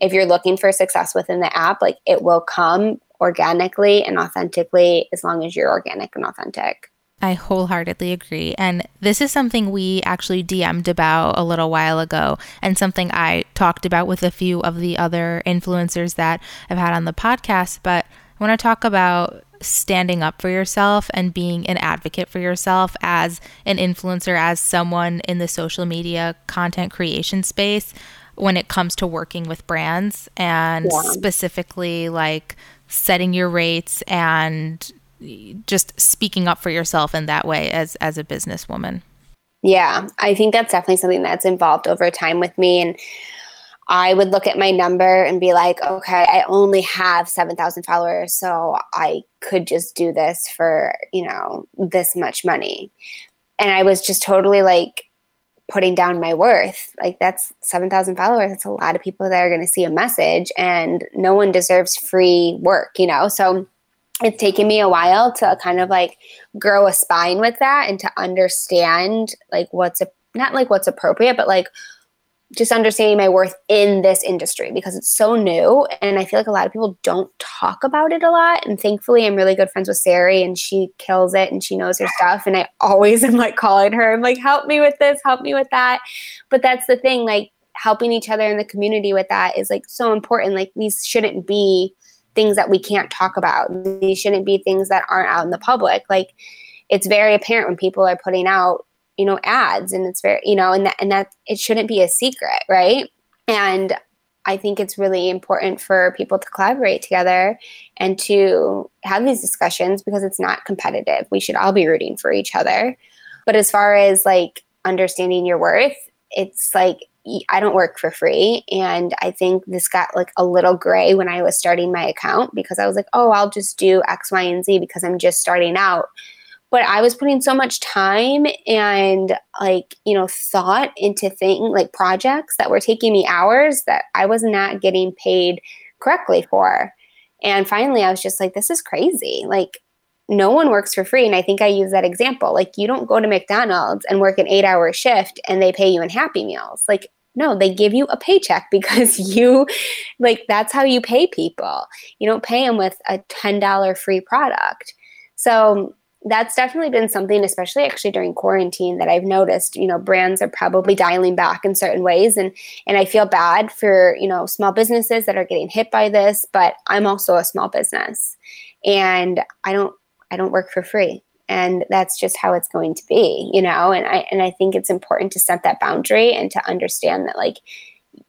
if you're looking for success within the app like it will come organically and authentically as long as you're organic and authentic I wholeheartedly agree. And this is something we actually DM'd about a little while ago, and something I talked about with a few of the other influencers that I've had on the podcast. But I want to talk about standing up for yourself and being an advocate for yourself as an influencer, as someone in the social media content creation space when it comes to working with brands and yeah. specifically like setting your rates and just speaking up for yourself in that way as as a businesswoman. Yeah, I think that's definitely something that's involved over time with me and I would look at my number and be like, okay, I only have 7,000 followers, so I could just do this for, you know, this much money. And I was just totally like putting down my worth. Like, that's 7,000 followers. That's a lot of people that are going to see a message, and no one deserves free work, you know? So, it's taken me a while to kind of like grow a spine with that and to understand like what's a, not like what's appropriate, but like just understanding my worth in this industry because it's so new and I feel like a lot of people don't talk about it a lot. And thankfully I'm really good friends with Sari and she kills it and she knows her stuff. And I always am like calling her, I'm like, help me with this, help me with that. But that's the thing, like helping each other in the community with that is like so important. Like these shouldn't be things that we can't talk about. These shouldn't be things that aren't out in the public. Like it's very apparent when people are putting out, you know, ads and it's very, you know, and that and that it shouldn't be a secret, right? And I think it's really important for people to collaborate together and to have these discussions because it's not competitive. We should all be rooting for each other. But as far as like understanding your worth, it's like I don't work for free. And I think this got like a little gray when I was starting my account because I was like, oh, I'll just do X, Y, and Z because I'm just starting out. But I was putting so much time and like, you know, thought into things like projects that were taking me hours that I was not getting paid correctly for. And finally, I was just like, this is crazy. Like, no one works for free. And I think I use that example. Like, you don't go to McDonald's and work an eight hour shift and they pay you in Happy Meals. Like, no, they give you a paycheck because you, like, that's how you pay people. You don't pay them with a $10 free product. So, that's definitely been something especially actually during quarantine that i've noticed you know brands are probably dialing back in certain ways and and i feel bad for you know small businesses that are getting hit by this but i'm also a small business and i don't i don't work for free and that's just how it's going to be you know? And i and i think it's important to set that boundary and to understand that like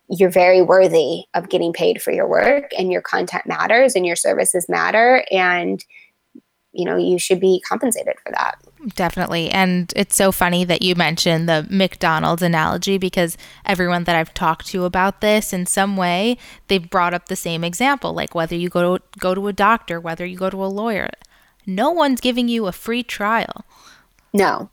you're very worthy of getting paid for your work and your content matters and your services matter. And you know you should be compensated for that. Definitely. And it's so funny that you mentioned the mcdonald's analogy because everyone that i've talked to about this in some way they've brought up the same example. Like whether you go to go to a doctor whether you go to a lawyer no one's giving you a free trial. No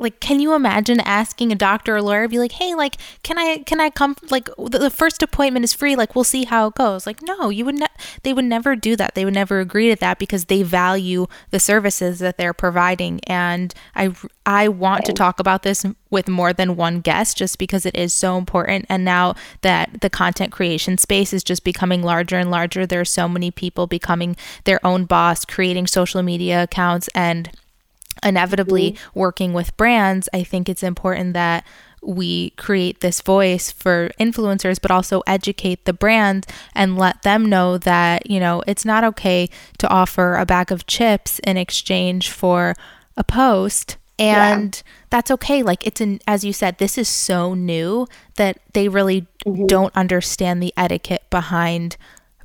like can you imagine asking a doctor or lawyer be like hey like can i can i come like the, the first appointment is free like we'll see how it goes. Like no you would not ne- they would never do that. They would never agree to that because they value the services that they're providing. And i i want to talk about this with more than one guest just because it is so important. And now that the content creation space is just becoming larger and larger there are so many people becoming their own boss creating social media accounts and inevitably mm-hmm. working with brands, I think it's important that we create this voice for influencers, but also educate the brand and let them know that, you know, it's not okay to offer a bag of chips in exchange for a post. And yeah. that's okay. Like, it's an, as you said, this is so new that they really mm-hmm. don't understand the etiquette behind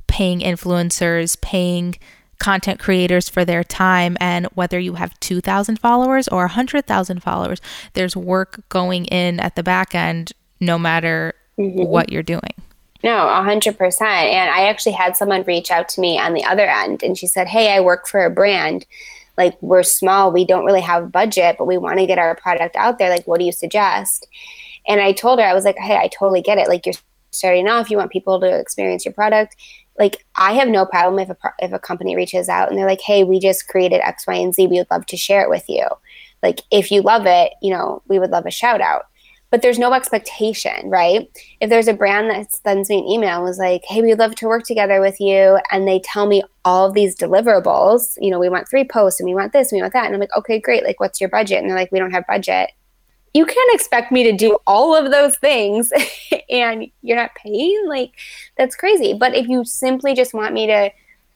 paying influencers, paying content creators for their time. And whether you have 2,000 followers or 100,000 followers, there's work going in at the back end no matter mm-hmm. what you're doing. No, 100%. And I actually had someone reach out to me on the other end and she said, Hey, I work for a brand. Like, we're small, we don't really have a budget, but we want to get our product out there. Like, what do you suggest? And I told her, I was like, Hey, I totally get it. Like, you're starting off, you want people to experience your product like I have no problem if a if a company reaches out and they're like, "Hey, we just created X, Y, and Z. We would love to share it with you." Like if you love it, you know, we would love a shout out. But there's no expectation, right? If there's a brand that sends me an email and was like, "Hey, we'd love to work together with you," and they tell me all of these deliverables, you know, we want three posts and we want this and we want that, and I'm like, "Okay, great. Like, what's your budget?" And they're like, "We don't have budget." You can't expect me to do all of those things and you're not paying? Like that's crazy. But if you simply just want me to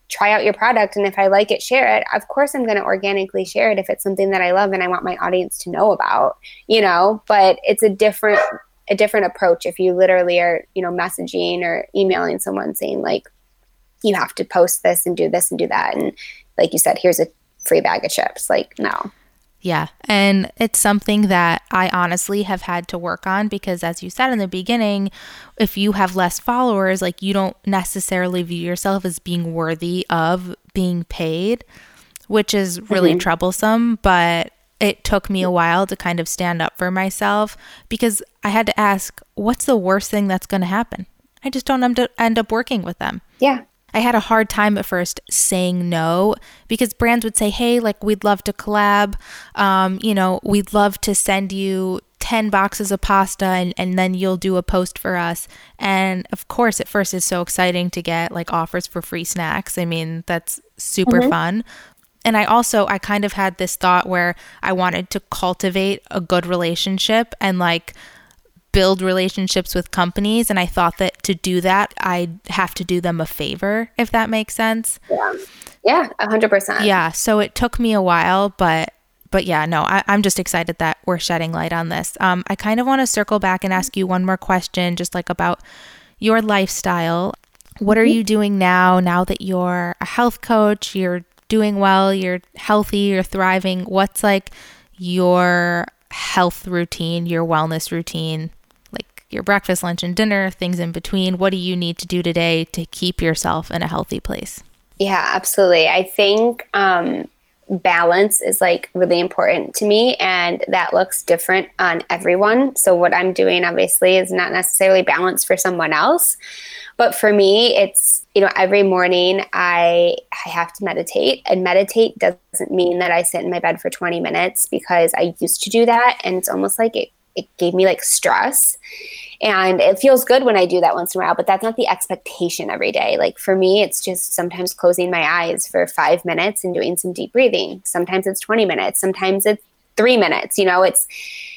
try out your product and if i like it share it of course i'm going to organically share it if it's something that i love and i want my audience to know about you know? But it's a different a different approach if you literally are you know messaging or emailing someone saying like you have to post this and do this and do that. And like you said here's a free bag of chips. Like no yeah. And it's something that I honestly have had to work on because, as you said in the beginning, if you have less followers, like you don't necessarily view yourself as being worthy of being paid, which is really mm-hmm. troublesome. But it took me a while to kind of stand up for myself because I had to ask, what's the worst thing that's going to happen? I just don't end up working with them. Yeah. I had a hard time at first saying no because brands would say, hey, like, we'd love to collab. Um, you know, we'd love to send you 10 boxes of pasta and, and then you'll do a post for us. And of course, at first, it's so exciting to get like offers for free snacks. I mean, that's super mm-hmm. fun. And I also, I kind of had this thought where I wanted to cultivate a good relationship and like, build relationships with companies. And I thought that to do that, I'd have to do them a favor, if that makes sense. Yeah. Yeah, 100%. Yeah. So it took me a while, but. But yeah, no, I, am just excited that we're shedding light on this. Um, I kind of want to circle back and ask you one more question, just like about your lifestyle. What are mm-hmm. you doing now, now that you're a health coach, you're doing well, you're healthy, you're thriving? What's like your health routine, your wellness routine, your breakfast, lunch, and dinner, things in between? What do you need to do today to keep yourself in a healthy place? Yeah, absolutely. I think um, balance is like really important to me and that looks different on everyone so what i'm doing obviously is not necessarily balanced for someone else but for me it's you know every morning i i have to meditate and meditate doesn't mean that i sit in my bed for 20 minutes because i used to do that and it's almost like it it gave me like stress and it feels good when I do that once in a while, but that's not the expectation every day. Like for me, it's just sometimes closing my eyes for five minutes and doing some deep breathing. Sometimes it's 20 minutes, sometimes it's three minutes. You know, it's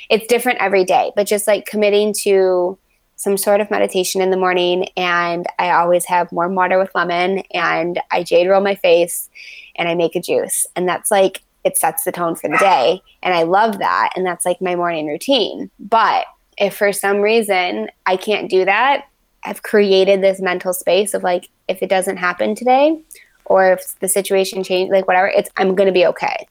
it's different every day, but just like committing to some sort of meditation in the morning and I always have warm water with lemon and I jade roll my face and I make a juice. And that's like it sets the tone for the day. And I love that. And that's like my morning routine. But if for some reason I can't do that, I've created this mental space of like, if it doesn't happen today, or if the situation changes, like whatever, it's I'm gonna be okay.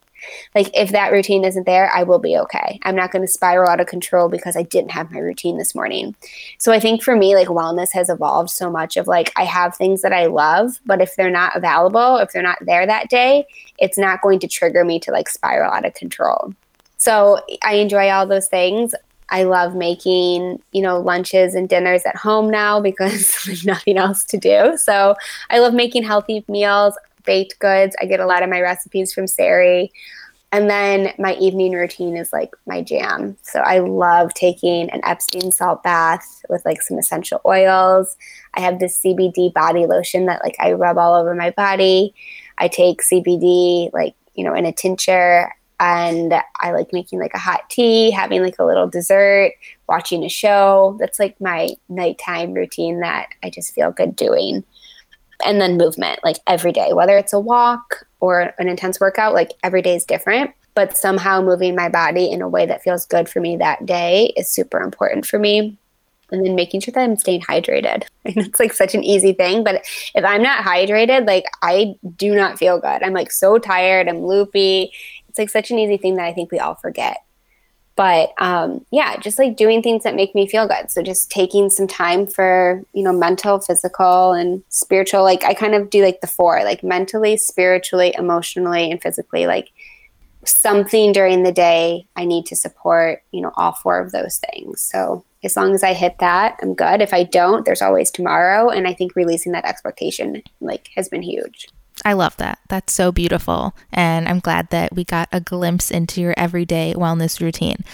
Like if that routine isn't there, I will be okay. I'm not going to spiral out of control because I didn't have my routine this morning. So I think for me, like wellness has evolved so much of like I have things that I love, but if they're not available, if they're not there that day, it's not going to trigger me to like spiral out of control. So I enjoy all those things. I love making, you know, lunches and dinners at home now because nothing else to do. So I love making healthy meals, baked goods. I get a lot of my recipes from Sari. And then my evening routine is like my jam. So I love taking an Epsom salt bath with like some essential oils. I have this CBD body lotion that like I rub all over my body. I take CBD like, you know, in a tincture and I like making like a hot tea, having like a little dessert, watching a show. That's like my nighttime routine that I just feel good doing. And then movement, like every day, whether it's a walk or an intense workout, like every day is different. But somehow moving my body in a way that feels good for me that day is super important for me. And then making sure that I'm staying hydrated. And it's like such an easy thing. But if I'm not hydrated, like I do not feel good. I'm like so tired, I'm loopy it's like such an easy thing that I think we all forget. But um, yeah, just like doing things that make me feel good. So just taking some time for, you know, mental, physical, and spiritual. Like I kind of do like the four, like mentally, spiritually, emotionally, and physically. Like something during the day I need to support, you know, all four of those things. So as long as I hit that, I'm good. If I don't, there's always tomorrow. And I think releasing that expectation like has been huge. I love that. That's so beautiful. And I'm glad that we got a glimpse into your everyday wellness routine.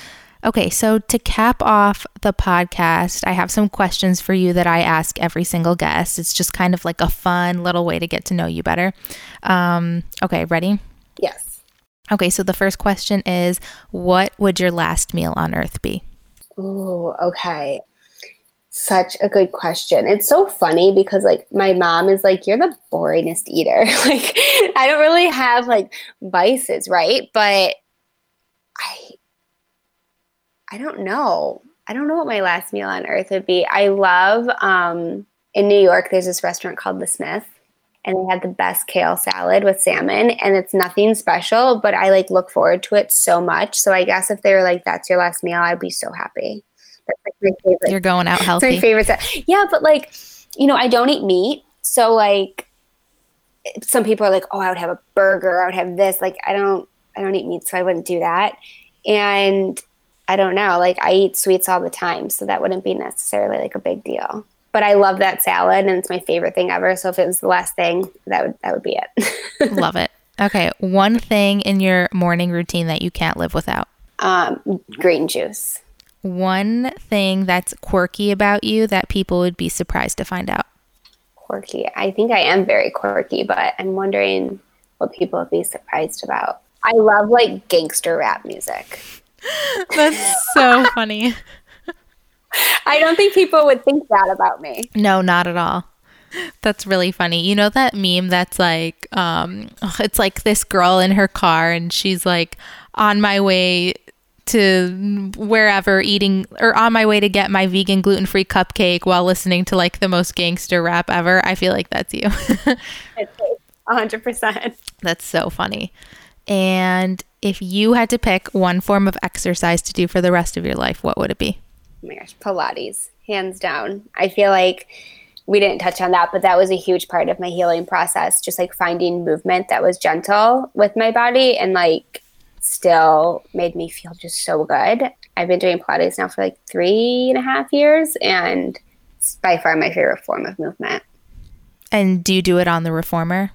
Okay, so to cap off the podcast, I have some questions for you that I ask every single guest. It's just kind of like a fun little way to get to know you better. Um, okay, ready? Yes. Okay, so the first question is What would your last meal on earth be? Oh, okay such a good question. It's so funny because like my mom is like, You're the boringest eater. like I don't really have like vices, right? But I I don't know. I don't know what my last meal on earth would be. I love um in New York there's this restaurant called The Smith and they had the best kale salad with salmon and it's nothing special, but I like look forward to it so much. So I guess if they were like that's your last meal, I'd be so happy. That's like my favorite. You're going out healthy. my favorite. Yeah, but like, you know, I don't eat meat, so like, some people are like, oh, I would have a burger. I would have this. Like, I don't, I don't eat meat, so I wouldn't do that. And I don't know. Like, I eat sweets all the time, so that wouldn't be necessarily like a big deal. But I love that salad, and it's my favorite thing ever. So if it was the last thing, that would that would be it. love it. Okay, one thing in your morning routine that you can't live without. Um, green juice one thing that's quirky about you that people would be surprised to find out? Quirky. I think I am very quirky, but I'm wondering what people would be surprised about. I love like gangster rap music. That's so funny. I don't think people would think that about me. No, not at all. That's really funny. You know that meme that's like um it's like this girl in her car and she's like on my way to wherever eating or on my way to get my vegan gluten free cupcake while listening to like the most gangster rap ever. I feel like that's you. it's 100%. That's so funny. And if you had to pick one form of exercise to do for the rest of your life, what would it be? Oh my gosh, Pilates, hands down. I feel like we didn't touch on that, but that was a huge part of my healing process. Just like finding movement that was gentle with my body and like still made me feel just so good. I've been doing Pilates now for like three and a half years, and it's by far my favorite form of movement. And do you do it on the reformer?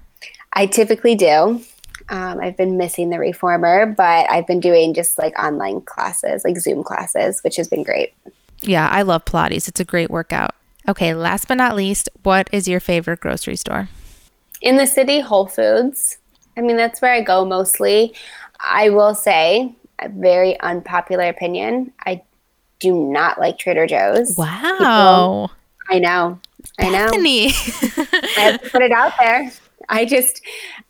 I typically do. Um, I've been missing the reformer, but I've been doing just like online classes, like Zoom classes, which has been great. Yeah, I love Pilates. It's a great workout. Okay, last but not least, what is your favorite grocery store? In the city, Whole Foods. I mean, that's where I go mostly. I will say, a very unpopular opinion. I do not like Trader Joe's. Wow. People, I know. I know. Bethany. I have to put it out there. I just,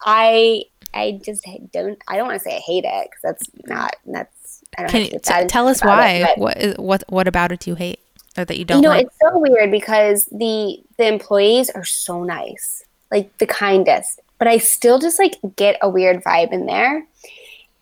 I I just don't. I don't want to say I hate it because that's not. That's. I don't Can you t- tell us why? It, what is, what what about it do you hate or that you don't? You know, like? it's so weird because the the employees are so nice, like the kindest, but I still just like get a weird vibe in there,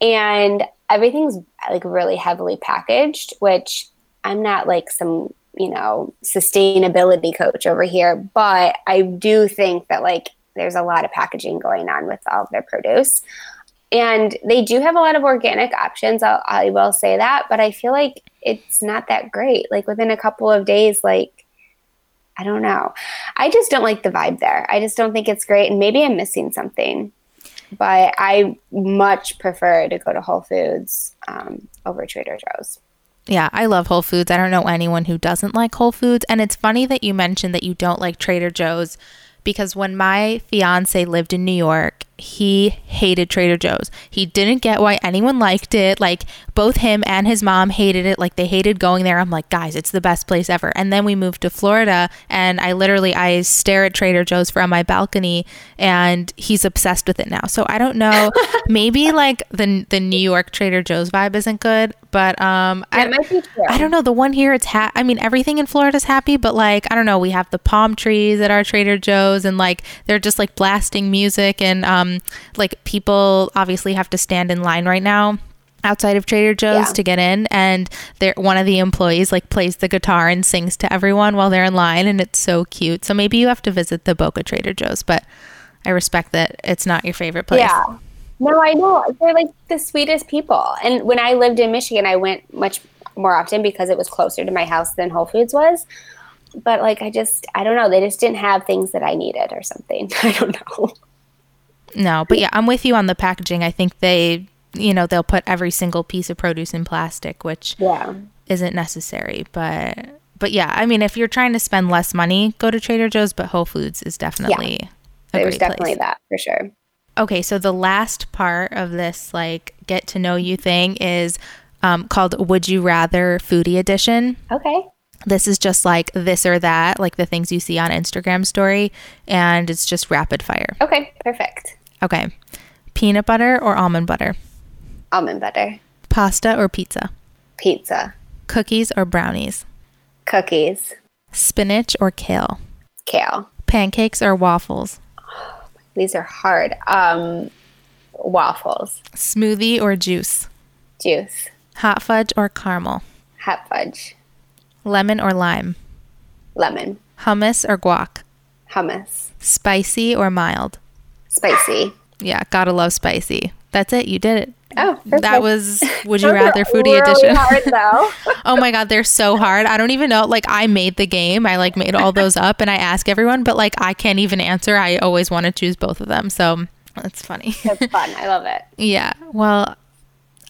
and everything's like really heavily packaged, which I'm not like some you know sustainability coach over here, but I do think that like there's a lot of packaging going on with all of their produce. And they do have a lot of organic options. I'll, I will say that, but I feel like it's not that great. Like within a couple of days, like, I don't know. I just don't like the vibe there. I just don't think it's great. And maybe I'm missing something. But I much prefer to go to Whole Foods um, over Trader Joe's. Yeah, I love Whole Foods. I don't know anyone who doesn't like Whole Foods. And it's funny that you mentioned that you don't like Trader Joe's because when my fiance lived in New York, he hated Trader Joe's. He didn't get why anyone liked it. Like both him and his mom hated it. Like they hated going there. I'm like, guys, it's the best place ever. And then we moved to Florida and I literally I stare at Trader Joe's from my balcony and he's obsessed with it now. So I don't know. maybe like the the New York Trader Joe's vibe isn't good, but um I, be true. I don't know. The one here it's ha- I mean everything in Florida's happy, but like I don't know, we have the palm trees at our Trader Joe's and like they're just like blasting music and um like people obviously have to stand in line right now outside of Trader Joe's yeah. to get in and there one of the employees like plays the guitar and sings to everyone while they're in line and it's so cute. So maybe you have to visit the Boca Trader Joe's, but I respect that it's not your favorite place. Yeah. No, I know. They're like the sweetest people. And when I lived in Michigan, I went much more often because it was closer to my house than Whole Foods was. But like I just I don't know, they just didn't have things that I needed or something. I don't know. No, but yeah, I'm with you on the packaging. I think they, you know, they'll put every single piece of produce in plastic, which yeah. isn't necessary. But but yeah, I mean, if you're trying to spend less money, go to Trader Joe's. But Whole Foods is definitely yeah. there's definitely place. that for sure. Okay, so the last part of this like get to know you thing is um, called "Would You Rather" Foodie Edition. Okay. This is just like this or that, like the things you see on Instagram story, and it's just rapid fire. Okay, perfect. Okay. Peanut butter or almond butter? Almond butter. Pasta or pizza? Pizza. Cookies or brownies? Cookies. Spinach or kale? Kale. Pancakes or waffles? These are hard. Um, waffles. Smoothie or juice? Juice. Hot fudge or caramel? Hot fudge. Lemon or lime? Lemon. Hummus or guac? Hummus. Spicy or mild? Spicy. Yeah, gotta love spicy. That's it. You did it. Oh, perfect. that was Would You Rather Foodie Edition. Hard, though. oh my god, they're so hard. I don't even know. Like I made the game. I like made all those up, and I ask everyone, but like I can't even answer. I always want to choose both of them. So that's funny. It's fun. I love it. yeah. Well,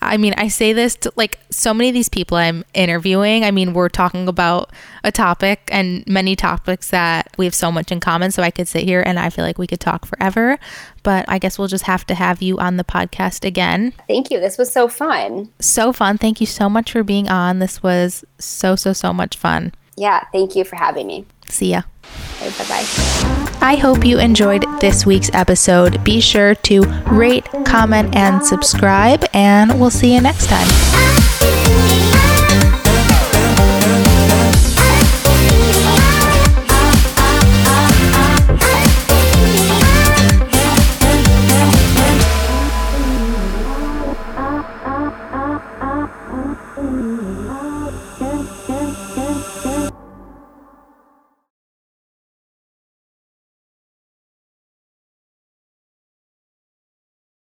I mean, I say this to like so many of these people I'm interviewing. I mean, we're talking about a topic and many topics that we have so much in common. So I could sit here and I feel like we could talk forever. But I guess we'll just have to have you on the podcast again. Thank you. This was so fun. So fun. Thank you so much for being on. This was so, so, so much fun. Yeah. Thank you for having me. See ya. Okay, bye bye. I hope you enjoyed this week's episode. Be sure to rate, comment, and subscribe, and we'll see you next time.